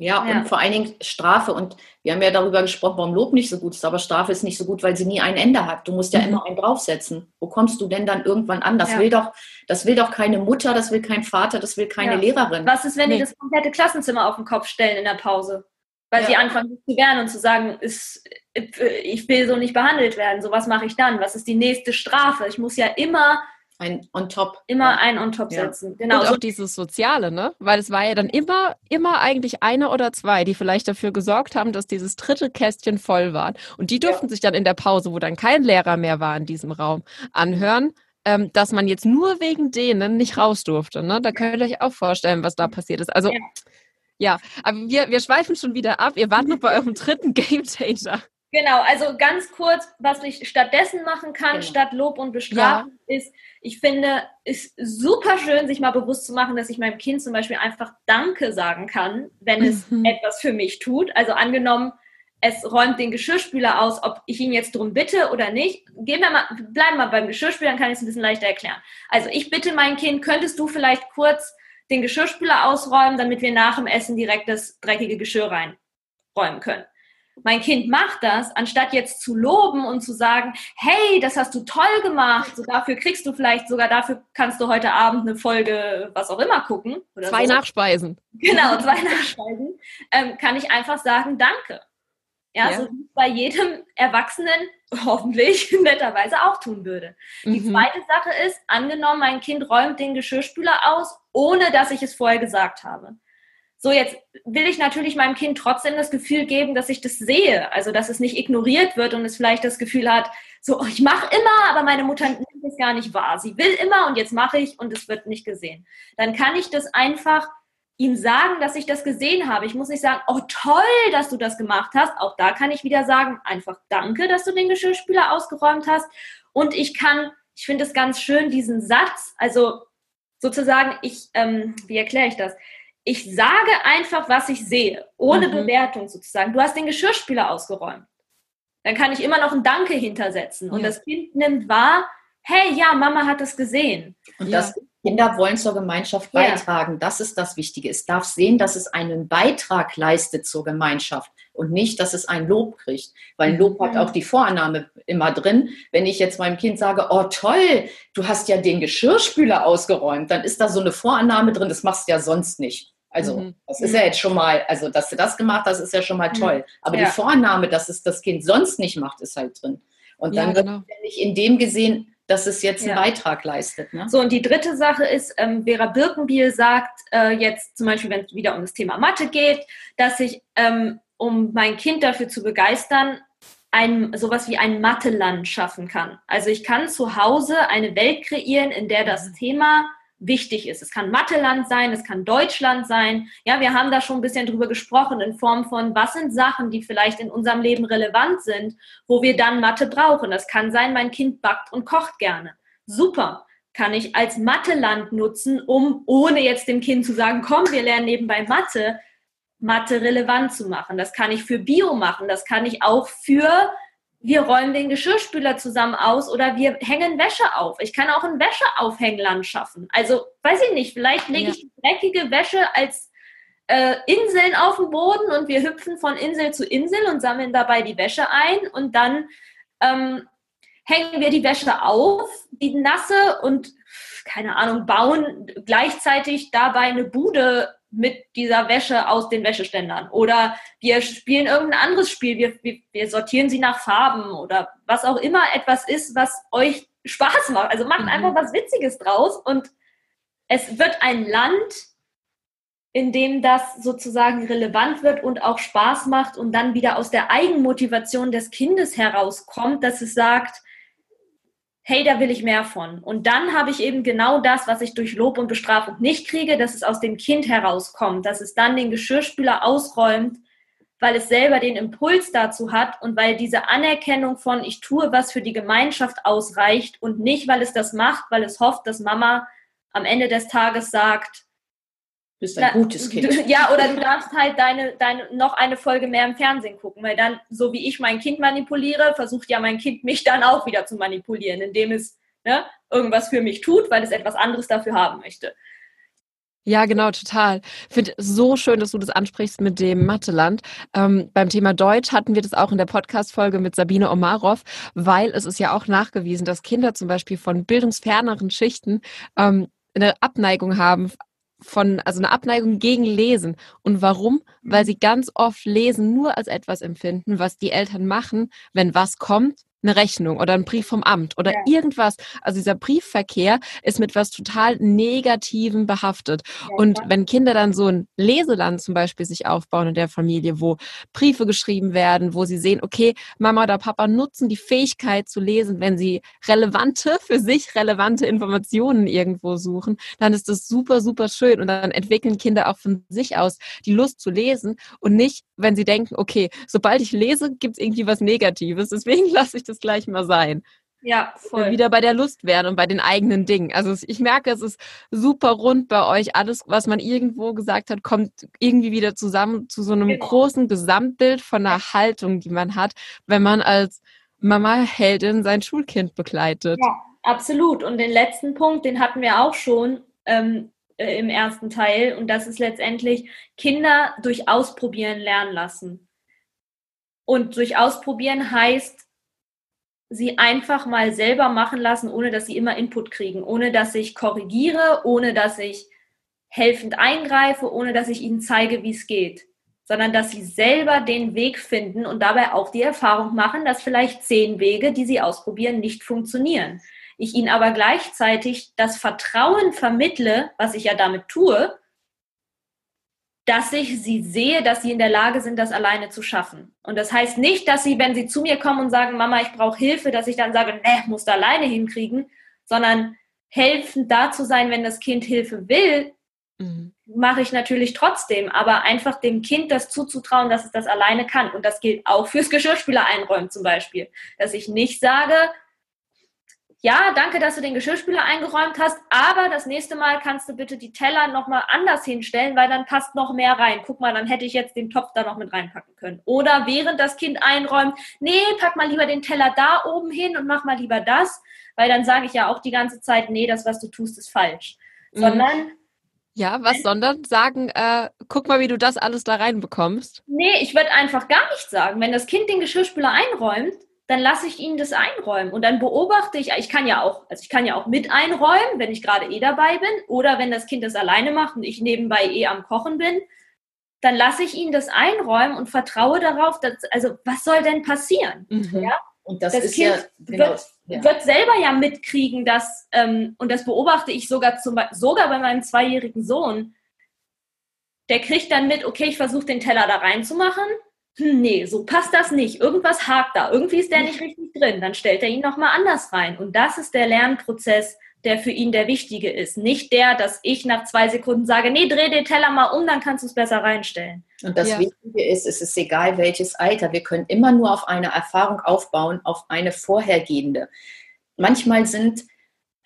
Ja, ja, und vor allen Dingen Strafe. Und wir haben ja darüber gesprochen, warum Lob nicht so gut ist, aber Strafe ist nicht so gut, weil sie nie ein Ende hat. Du musst ja mhm. immer einen draufsetzen. Wo kommst du denn dann irgendwann an? Das ja. will doch, das will doch keine Mutter, das will kein Vater, das will keine ja. Lehrerin. Was ist, wenn nee. die das komplette Klassenzimmer auf den Kopf stellen in der Pause? Weil sie anfangen zu wehren und zu sagen, ist, ich will so nicht behandelt werden. So, was mache ich dann? Was ist die nächste Strafe? Ich muss ja immer ein on top. Immer ein on top setzen. Ja. Genau. Und auch dieses Soziale, ne? Weil es war ja dann immer, immer eigentlich eine oder zwei, die vielleicht dafür gesorgt haben, dass dieses dritte Kästchen voll war. Und die durften ja. sich dann in der Pause, wo dann kein Lehrer mehr war in diesem Raum, anhören, ähm, dass man jetzt nur wegen denen nicht raus durfte. Ne? Da könnt ihr euch auch vorstellen, was da passiert ist. Also, ja, ja aber wir, wir schweifen schon wieder ab. Ihr wart noch bei eurem dritten Game Changer. Genau, also ganz kurz, was ich stattdessen machen kann, genau. statt Lob und Bestrafen, ja. ist, ich finde, ist super schön, sich mal bewusst zu machen, dass ich meinem Kind zum Beispiel einfach Danke sagen kann, wenn es mhm. etwas für mich tut. Also angenommen, es räumt den Geschirrspüler aus, ob ich ihn jetzt drum bitte oder nicht. Gehen wir mal, bleiben wir mal beim Geschirrspüler, dann kann ich es ein bisschen leichter erklären. Also ich bitte mein Kind, könntest du vielleicht kurz den Geschirrspüler ausräumen, damit wir nach dem Essen direkt das dreckige Geschirr reinräumen können mein Kind macht das, anstatt jetzt zu loben und zu sagen, hey, das hast du toll gemacht, so dafür kriegst du vielleicht sogar, dafür kannst du heute Abend eine Folge, was auch immer gucken. zwei so. Nachspeisen. Genau, zwei Nachspeisen. Ähm, kann ich einfach sagen, danke. Ja, ja. so wie bei jedem Erwachsenen hoffentlich netterweise auch tun würde. Mhm. Die zweite Sache ist, angenommen, mein Kind räumt den Geschirrspüler aus, ohne dass ich es vorher gesagt habe. So, jetzt will ich natürlich meinem Kind trotzdem das Gefühl geben, dass ich das sehe, also dass es nicht ignoriert wird und es vielleicht das Gefühl hat, so, oh, ich mache immer, aber meine Mutter nimmt es gar nicht wahr. Sie will immer und jetzt mache ich und es wird nicht gesehen. Dann kann ich das einfach ihm sagen, dass ich das gesehen habe. Ich muss nicht sagen, oh toll, dass du das gemacht hast. Auch da kann ich wieder sagen, einfach danke, dass du den Geschirrspüler ausgeräumt hast. Und ich kann, ich finde es ganz schön, diesen Satz, also sozusagen, ich, ähm, wie erkläre ich das? Ich sage einfach, was ich sehe, ohne mhm. Bewertung sozusagen. Du hast den Geschirrspüler ausgeräumt. Dann kann ich immer noch ein Danke hintersetzen. Und ja. das Kind nimmt wahr, hey, ja, Mama hat es gesehen. Und ja. das Kinder wollen zur Gemeinschaft beitragen. Ja. Das ist das Wichtige. Es darf sehen, dass es einen Beitrag leistet zur Gemeinschaft und nicht, dass es ein Lob kriegt. Weil ein Lob hat mhm. auch die Vorannahme immer drin. Wenn ich jetzt meinem Kind sage, oh toll, du hast ja den Geschirrspüler ausgeräumt, dann ist da so eine Vorannahme drin, das machst du ja sonst nicht. Also, mhm. das ist ja jetzt schon mal, also, dass du das gemacht hast, ist ja schon mal mhm. toll. Aber ja. die Vorname, dass es das Kind sonst nicht macht, ist halt drin. Und dann ja, genau. wird nicht in dem gesehen, dass es jetzt einen ja. Beitrag leistet. Ne? So, und die dritte Sache ist, ähm, Vera Birkenbiel sagt äh, jetzt zum Beispiel, wenn es wieder um das Thema Mathe geht, dass ich, ähm, um mein Kind dafür zu begeistern, ein, sowas wie ein Matheland schaffen kann. Also ich kann zu Hause eine Welt kreieren, in der das Thema wichtig ist. Es kann Matheland sein, es kann Deutschland sein. Ja, wir haben da schon ein bisschen drüber gesprochen in Form von, was sind Sachen, die vielleicht in unserem Leben relevant sind, wo wir dann Mathe brauchen. Das kann sein, mein Kind backt und kocht gerne. Super. Kann ich als Matheland nutzen, um, ohne jetzt dem Kind zu sagen, komm, wir lernen nebenbei Mathe, Mathe relevant zu machen. Das kann ich für Bio machen. Das kann ich auch für wir räumen den Geschirrspüler zusammen aus oder wir hängen Wäsche auf. Ich kann auch ein Wäscheaufhängland schaffen. Also, weiß ich nicht, vielleicht lege ja. ich dreckige Wäsche als äh, Inseln auf den Boden und wir hüpfen von Insel zu Insel und sammeln dabei die Wäsche ein und dann ähm, hängen wir die Wäsche auf, die nasse und keine Ahnung, bauen gleichzeitig dabei eine Bude mit dieser Wäsche aus den Wäscheständern. Oder wir spielen irgendein anderes Spiel, wir, wir, wir, sortieren sie nach Farben oder was auch immer etwas ist, was euch Spaß macht. Also macht mhm. einfach was Witziges draus und es wird ein Land, in dem das sozusagen relevant wird und auch Spaß macht und dann wieder aus der Eigenmotivation des Kindes herauskommt, dass es sagt, hey, da will ich mehr von. Und dann habe ich eben genau das, was ich durch Lob und Bestrafung nicht kriege, dass es aus dem Kind herauskommt, dass es dann den Geschirrspüler ausräumt, weil es selber den Impuls dazu hat und weil diese Anerkennung von ich tue was für die Gemeinschaft ausreicht und nicht, weil es das macht, weil es hofft, dass Mama am Ende des Tages sagt, bist ein Na, gutes Kind. Du, ja, oder du darfst halt deine, deine, noch eine Folge mehr im Fernsehen gucken, weil dann, so wie ich mein Kind manipuliere, versucht ja mein Kind mich dann auch wieder zu manipulieren, indem es ne, irgendwas für mich tut, weil es etwas anderes dafür haben möchte. Ja, genau, total. Ich finde so schön, dass du das ansprichst mit dem Matheland. Ähm, beim Thema Deutsch hatten wir das auch in der Podcast-Folge mit Sabine Omarov, weil es ist ja auch nachgewiesen, dass Kinder zum Beispiel von bildungsferneren Schichten ähm, eine Abneigung haben von, also eine Abneigung gegen Lesen. Und warum? Weil mhm. sie ganz oft Lesen nur als etwas empfinden, was die Eltern machen, wenn was kommt, eine Rechnung oder ein Brief vom Amt oder ja. irgendwas. Also dieser Briefverkehr ist mit was total Negativem behaftet. Ja, und wenn Kinder dann so ein Leseland zum Beispiel sich aufbauen in der Familie, wo Briefe geschrieben werden, wo sie sehen, okay, Mama oder Papa nutzen die Fähigkeit zu lesen, wenn sie relevante, für sich relevante Informationen irgendwo suchen, dann ist das super, super schön. Und dann entwickeln Kinder auch von sich aus die Lust zu lesen und nicht, wenn sie denken, okay, sobald ich lese, gibt es irgendwie was Negatives. Deswegen lasse ich das gleich mal sein. Ja, voll. Wieder bei der Lust werden und bei den eigenen Dingen. Also ich merke, es ist super rund bei euch. Alles, was man irgendwo gesagt hat, kommt irgendwie wieder zusammen zu so einem genau. großen Gesamtbild von einer Haltung, die man hat, wenn man als Mama-Heldin sein Schulkind begleitet. Ja, absolut. Und den letzten Punkt, den hatten wir auch schon ähm, äh, im ersten Teil. Und das ist letztendlich Kinder durch Ausprobieren lernen lassen. Und durch Ausprobieren heißt, sie einfach mal selber machen lassen, ohne dass sie immer Input kriegen, ohne dass ich korrigiere, ohne dass ich helfend eingreife, ohne dass ich ihnen zeige, wie es geht, sondern dass sie selber den Weg finden und dabei auch die Erfahrung machen, dass vielleicht zehn Wege, die sie ausprobieren, nicht funktionieren. Ich ihnen aber gleichzeitig das Vertrauen vermittle, was ich ja damit tue, dass ich sie sehe, dass sie in der Lage sind, das alleine zu schaffen. Und das heißt nicht, dass sie, wenn sie zu mir kommen und sagen, Mama, ich brauche Hilfe, dass ich dann sage, ne, muss da alleine hinkriegen, sondern helfend da zu sein, wenn das Kind Hilfe will, mhm. mache ich natürlich trotzdem, aber einfach dem Kind das zuzutrauen, dass es das alleine kann. Und das gilt auch fürs Geschirrspüler einräumen zum Beispiel. Dass ich nicht sage, ja, danke, dass du den Geschirrspüler eingeräumt hast, aber das nächste Mal kannst du bitte die Teller nochmal anders hinstellen, weil dann passt noch mehr rein. Guck mal, dann hätte ich jetzt den Topf da noch mit reinpacken können. Oder während das Kind einräumt, nee, pack mal lieber den Teller da oben hin und mach mal lieber das, weil dann sage ich ja auch die ganze Zeit, nee, das, was du tust, ist falsch. Mhm. Sondern ja, was sondern sagen, äh, guck mal, wie du das alles da reinbekommst. Nee, ich würde einfach gar nichts sagen. Wenn das Kind den Geschirrspüler einräumt, dann lasse ich ihnen das einräumen und dann beobachte ich, ich kann ja auch, also ich kann ja auch mit einräumen, wenn ich gerade eh dabei bin oder wenn das Kind das alleine macht und ich nebenbei eh am Kochen bin, dann lasse ich ihnen das einräumen und vertraue darauf, dass, also was soll denn passieren? Mhm. Ja? Und das, das ist kind ja, genau, wird, ja. wird, selber ja mitkriegen, dass, ähm, und das beobachte ich sogar, zum, sogar bei meinem zweijährigen Sohn, der kriegt dann mit, okay, ich versuche den Teller da reinzumachen hm, nee, so passt das nicht. Irgendwas hakt da. Irgendwie ist der nicht richtig drin. Dann stellt er ihn nochmal anders rein. Und das ist der Lernprozess, der für ihn der wichtige ist. Nicht der, dass ich nach zwei Sekunden sage, nee, dreh den Teller mal um, dann kannst du es besser reinstellen. Und das ja. Wichtige ist, es ist egal welches Alter. Wir können immer nur auf eine Erfahrung aufbauen, auf eine vorhergehende. Manchmal sind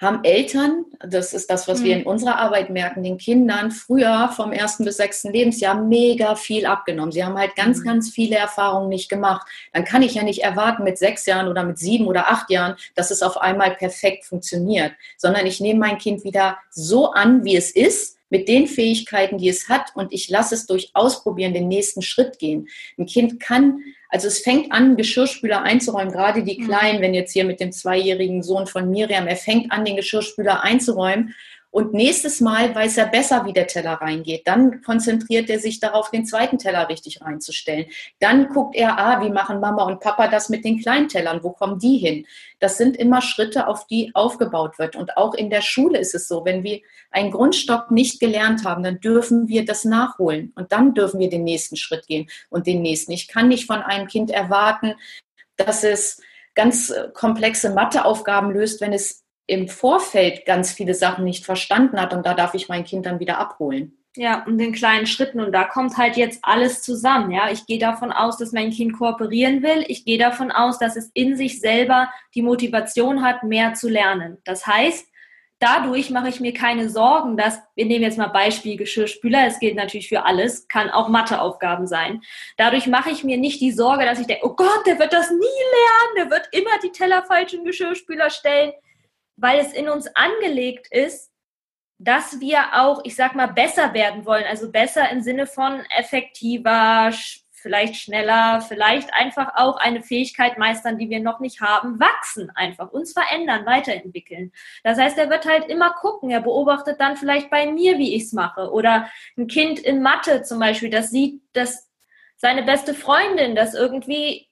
haben Eltern, das ist das, was mhm. wir in unserer Arbeit merken, den Kindern früher vom ersten bis sechsten Lebensjahr mega viel abgenommen. Sie haben halt ganz, mhm. ganz viele Erfahrungen nicht gemacht. Dann kann ich ja nicht erwarten mit sechs Jahren oder mit sieben oder acht Jahren, dass es auf einmal perfekt funktioniert, sondern ich nehme mein Kind wieder so an, wie es ist mit den Fähigkeiten, die es hat und ich lasse es durch Ausprobieren den nächsten Schritt gehen. Ein Kind kann, also es fängt an, Geschirrspüler einzuräumen, gerade die mhm. Kleinen, wenn jetzt hier mit dem zweijährigen Sohn von Miriam, er fängt an, den Geschirrspüler einzuräumen und nächstes Mal weiß er besser, wie der Teller reingeht. Dann konzentriert er sich darauf, den zweiten Teller richtig reinzustellen. Dann guckt er, ah, wie machen Mama und Papa das mit den kleinen Tellern? Wo kommen die hin? Das sind immer Schritte, auf die aufgebaut wird. Und auch in der Schule ist es so, wenn wir einen Grundstock nicht gelernt haben, dann dürfen wir das nachholen. Und dann dürfen wir den nächsten Schritt gehen und den nächsten. Ich kann nicht von einem Kind erwarten, dass es ganz äh, komplexe Matheaufgaben löst, wenn es im Vorfeld ganz viele Sachen nicht verstanden hat und da darf ich mein Kind dann wieder abholen. Ja, und den kleinen Schritten. Und da kommt halt jetzt alles zusammen. Ja, ich gehe davon aus, dass mein Kind kooperieren will. Ich gehe davon aus, dass es in sich selber die Motivation hat, mehr zu lernen. Das heißt, dadurch mache ich mir keine Sorgen, dass, wir nehmen jetzt mal Beispiel Geschirrspüler, es gilt natürlich für alles, kann auch Matheaufgaben sein. Dadurch mache ich mir nicht die Sorge, dass ich denke, oh Gott, der wird das nie lernen, der wird immer die Teller falsch in Geschirrspüler stellen weil es in uns angelegt ist, dass wir auch, ich sag mal, besser werden wollen. Also besser im Sinne von effektiver, vielleicht schneller, vielleicht einfach auch eine Fähigkeit meistern, die wir noch nicht haben, wachsen einfach, uns verändern, weiterentwickeln. Das heißt, er wird halt immer gucken, er beobachtet dann vielleicht bei mir, wie ich es mache. Oder ein Kind in Mathe zum Beispiel, das sieht, dass seine beste Freundin das irgendwie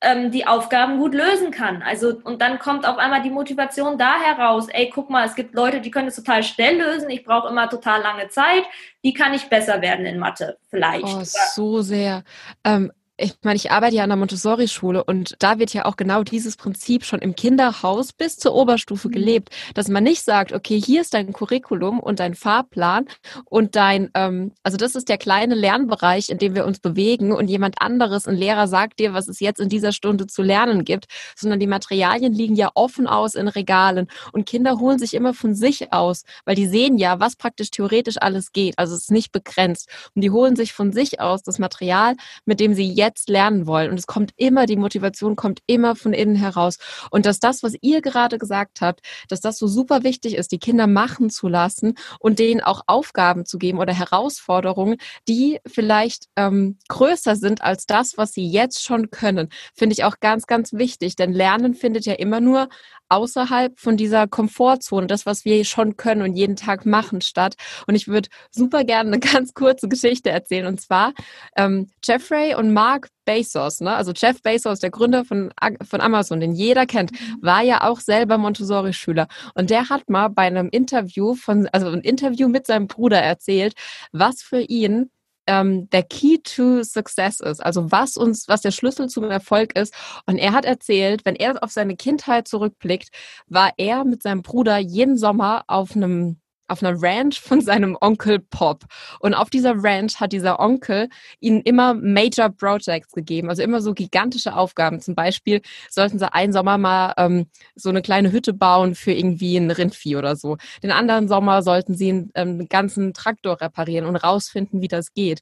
ähm, die Aufgaben gut lösen kann. Also, und dann kommt auf einmal die Motivation da heraus, ey, guck mal, es gibt Leute, die können es total schnell lösen, ich brauche immer total lange Zeit. Wie kann ich besser werden in Mathe? Vielleicht. Oh, so sehr. Ähm, ich meine, ich arbeite ja an der Montessori-Schule und da wird ja auch genau dieses Prinzip schon im Kinderhaus bis zur Oberstufe mhm. gelebt, dass man nicht sagt, okay, hier ist dein Curriculum und dein Fahrplan und dein, ähm, also das ist der kleine Lernbereich, in dem wir uns bewegen und jemand anderes, ein Lehrer sagt dir, was es jetzt in dieser Stunde zu lernen gibt, sondern die Materialien liegen ja offen aus in Regalen und Kinder holen sich immer von sich aus, weil die sehen ja, was praktisch theoretisch alles geht, also es ist nicht begrenzt und die holen sich von sich aus das Material, mit dem sie jetzt jetzt lernen wollen. Und es kommt immer, die Motivation kommt immer von innen heraus. Und dass das, was ihr gerade gesagt habt, dass das so super wichtig ist, die Kinder machen zu lassen und denen auch Aufgaben zu geben oder Herausforderungen, die vielleicht ähm, größer sind als das, was sie jetzt schon können, finde ich auch ganz, ganz wichtig. Denn Lernen findet ja immer nur außerhalb von dieser Komfortzone, das, was wir schon können und jeden Tag machen, statt. Und ich würde super gerne eine ganz kurze Geschichte erzählen. Und zwar ähm, Jeffrey und Mark Bezos, ne? also Jeff Bezos, der Gründer von, von Amazon, den jeder kennt, mhm. war ja auch selber Montessori-Schüler. Und der hat mal bei einem Interview von, also ein Interview mit seinem Bruder erzählt, was für ihn ähm, der Key to Success ist, also was uns, was der Schlüssel zum Erfolg ist. Und er hat erzählt, wenn er auf seine Kindheit zurückblickt, war er mit seinem Bruder jeden Sommer auf einem auf einer Ranch von seinem Onkel Pop. Und auf dieser Ranch hat dieser Onkel ihnen immer Major Projects gegeben, also immer so gigantische Aufgaben. Zum Beispiel sollten sie einen Sommer mal ähm, so eine kleine Hütte bauen für irgendwie ein Rindvieh oder so. Den anderen Sommer sollten sie einen, ähm, ganzen Traktor reparieren und rausfinden, wie das geht.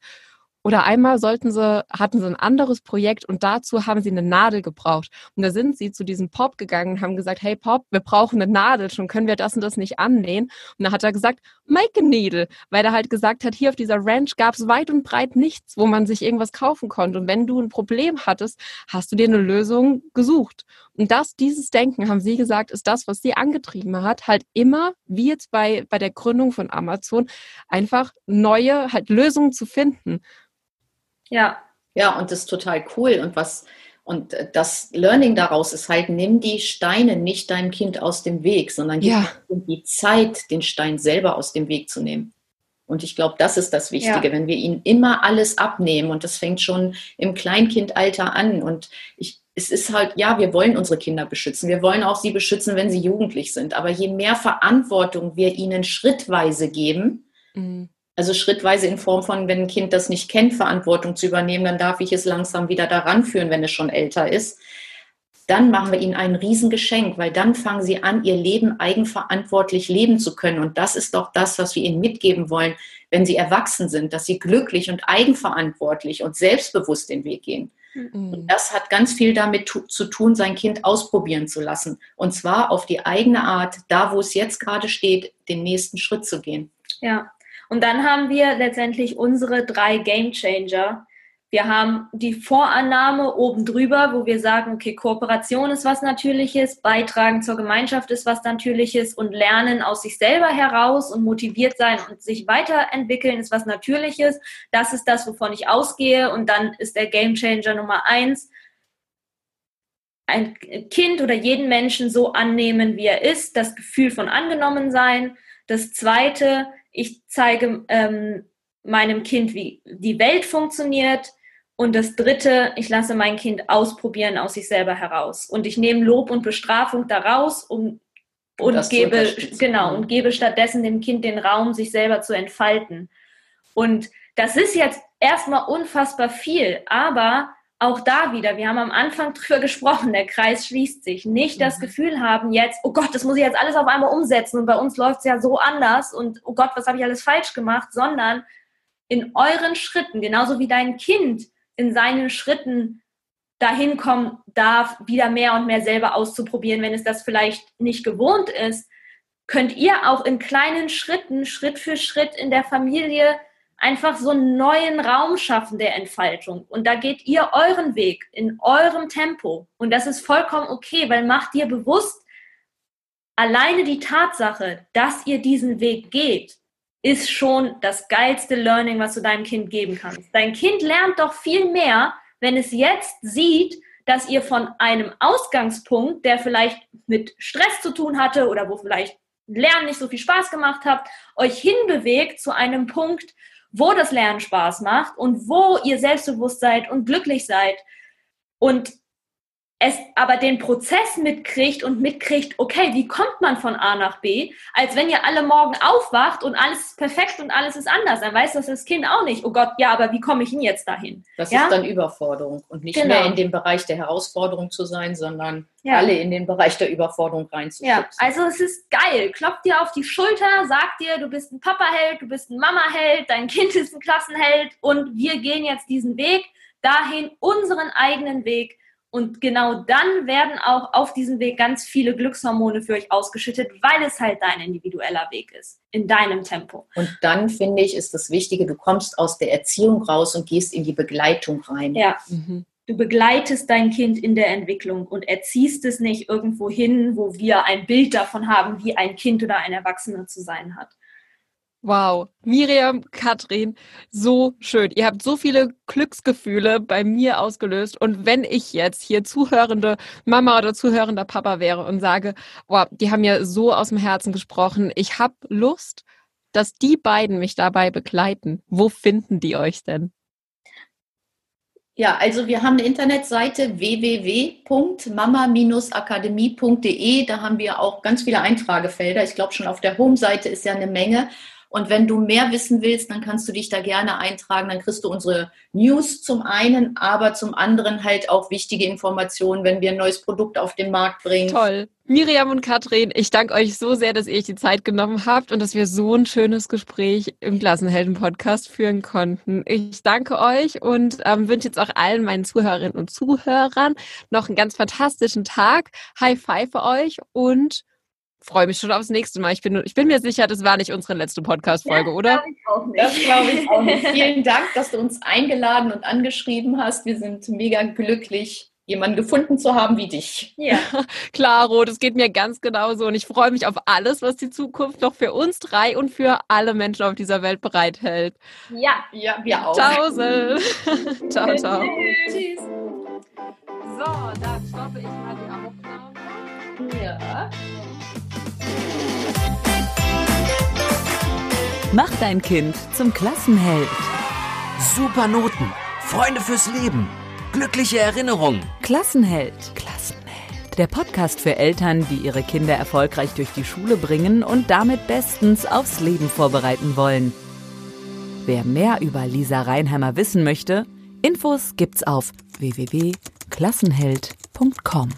Oder einmal sollten sie, hatten sie ein anderes Projekt und dazu haben sie eine Nadel gebraucht. Und da sind sie zu diesem Pop gegangen und haben gesagt, hey Pop, wir brauchen eine Nadel, schon können wir das und das nicht annähen. Und da hat er gesagt, make a needle, weil er halt gesagt hat, hier auf dieser Ranch gab es weit und breit nichts, wo man sich irgendwas kaufen konnte. Und wenn du ein Problem hattest, hast du dir eine Lösung gesucht. Und das, dieses Denken, haben sie gesagt, ist das, was sie angetrieben hat, halt immer, wie jetzt bei, bei der Gründung von Amazon, einfach neue halt Lösungen zu finden. Ja. Ja, und das ist total cool. Und was, und das Learning daraus ist halt, nimm die Steine nicht deinem Kind aus dem Weg, sondern gib ja. die Zeit, den Stein selber aus dem Weg zu nehmen. Und ich glaube, das ist das Wichtige, ja. wenn wir ihnen immer alles abnehmen und das fängt schon im Kleinkindalter an. Und ich, es ist halt, ja, wir wollen unsere Kinder beschützen. Wir wollen auch sie beschützen, wenn sie jugendlich sind. Aber je mehr Verantwortung wir ihnen schrittweise geben, mhm. Also schrittweise in Form von, wenn ein Kind das nicht kennt, Verantwortung zu übernehmen, dann darf ich es langsam wieder daran führen, wenn es schon älter ist dann machen wir ihnen ein Riesengeschenk, weil dann fangen sie an, ihr Leben eigenverantwortlich leben zu können. Und das ist doch das, was wir ihnen mitgeben wollen, wenn sie erwachsen sind, dass sie glücklich und eigenverantwortlich und selbstbewusst den Weg gehen. Mhm. Und das hat ganz viel damit zu tun, sein Kind ausprobieren zu lassen. Und zwar auf die eigene Art, da wo es jetzt gerade steht, den nächsten Schritt zu gehen. Ja. Und dann haben wir letztendlich unsere drei Game Changer, wir haben die Vorannahme oben drüber, wo wir sagen, okay, Kooperation ist was Natürliches, Beitragen zur Gemeinschaft ist was Natürliches und Lernen aus sich selber heraus und motiviert sein und sich weiterentwickeln ist was Natürliches. Das ist das, wovon ich ausgehe. Und dann ist der Gamechanger Nummer eins, ein Kind oder jeden Menschen so annehmen, wie er ist, das Gefühl von angenommen sein. Das zweite, ich zeige ähm, meinem Kind, wie die Welt funktioniert. Und das dritte, ich lasse mein Kind ausprobieren aus sich selber heraus. Und ich nehme Lob und Bestrafung daraus um, und, und gebe, genau, und gebe stattdessen dem Kind den Raum, sich selber zu entfalten. Und das ist jetzt erstmal unfassbar viel, aber auch da wieder, wir haben am Anfang drüber gesprochen, der Kreis schließt sich. Nicht das mhm. Gefühl haben jetzt, oh Gott, das muss ich jetzt alles auf einmal umsetzen und bei uns läuft es ja so anders und oh Gott, was habe ich alles falsch gemacht, sondern in euren Schritten, genauso wie dein Kind in seinen Schritten dahin kommen darf, wieder mehr und mehr selber auszuprobieren, wenn es das vielleicht nicht gewohnt ist, könnt ihr auch in kleinen Schritten, Schritt für Schritt in der Familie einfach so einen neuen Raum schaffen der Entfaltung. Und da geht ihr euren Weg in eurem Tempo. Und das ist vollkommen okay, weil macht dir bewusst, alleine die Tatsache, dass ihr diesen Weg geht, ist schon das geilste Learning, was du deinem Kind geben kannst. Dein Kind lernt doch viel mehr, wenn es jetzt sieht, dass ihr von einem Ausgangspunkt, der vielleicht mit Stress zu tun hatte oder wo vielleicht Lernen nicht so viel Spaß gemacht habt, euch hinbewegt zu einem Punkt, wo das Lernen Spaß macht und wo ihr selbstbewusst seid und glücklich seid. Und es aber den Prozess mitkriegt und mitkriegt, okay, wie kommt man von A nach B, als wenn ihr alle morgen aufwacht und alles ist perfekt und alles ist anders. Dann weiß das das Kind auch nicht, oh Gott, ja, aber wie komme ich denn jetzt dahin? Das ja? ist dann Überforderung und nicht genau. mehr in dem Bereich der Herausforderung zu sein, sondern ja. alle in den Bereich der Überforderung reinzuschubsen. Ja, also es ist geil. Klopft dir auf die Schulter, sagt dir, du bist ein Papa-Held, du bist ein Mama-Held, dein Kind ist ein Klassenheld und wir gehen jetzt diesen Weg dahin, unseren eigenen Weg, und genau dann werden auch auf diesem Weg ganz viele Glückshormone für euch ausgeschüttet, weil es halt dein individueller Weg ist, in deinem Tempo. Und dann finde ich, ist das Wichtige, du kommst aus der Erziehung raus und gehst in die Begleitung rein. Ja. Mhm. Du begleitest dein Kind in der Entwicklung und erziehst es nicht irgendwo hin, wo wir ein Bild davon haben, wie ein Kind oder ein Erwachsener zu sein hat. Wow, Miriam, Katrin, so schön. Ihr habt so viele Glücksgefühle bei mir ausgelöst. Und wenn ich jetzt hier zuhörende Mama oder zuhörender Papa wäre und sage, wow, die haben ja so aus dem Herzen gesprochen, ich habe Lust, dass die beiden mich dabei begleiten. Wo finden die euch denn? Ja, also wir haben eine Internetseite www.mama-akademie.de. Da haben wir auch ganz viele Eintragefelder. Ich glaube, schon auf der Home-Seite ist ja eine Menge. Und wenn du mehr wissen willst, dann kannst du dich da gerne eintragen. Dann kriegst du unsere News zum einen, aber zum anderen halt auch wichtige Informationen, wenn wir ein neues Produkt auf den Markt bringen. Toll. Miriam und Katrin, ich danke euch so sehr, dass ihr euch die Zeit genommen habt und dass wir so ein schönes Gespräch im Klassenhelden-Podcast führen konnten. Ich danke euch und ähm, wünsche jetzt auch allen meinen Zuhörerinnen und Zuhörern noch einen ganz fantastischen Tag. High Five für euch und freue mich schon aufs nächste Mal. Ich bin, ich bin mir sicher, das war nicht unsere letzte Podcast-Folge, ja, oder? Glaub ich auch nicht. Das glaube ich auch nicht. Vielen Dank, dass du uns eingeladen und angeschrieben hast. Wir sind mega glücklich, jemanden gefunden zu haben wie dich. Ja, Klaro, das geht mir ganz genauso. Und ich freue mich auf alles, was die Zukunft noch für uns drei und für alle Menschen auf dieser Welt bereithält. Ja, ja, wir auch. Tausel. ciao, ciao. Tschüss. So, dann stoppe ich mal die Aufnahme. Ja. Mach dein Kind zum Klassenheld. Super Noten, Freunde fürs Leben, glückliche Erinnerungen. Klassenheld. Klassenheld. Der Podcast für Eltern, die ihre Kinder erfolgreich durch die Schule bringen und damit bestens aufs Leben vorbereiten wollen. Wer mehr über Lisa Reinheimer wissen möchte, Infos gibt's auf www.klassenheld.com.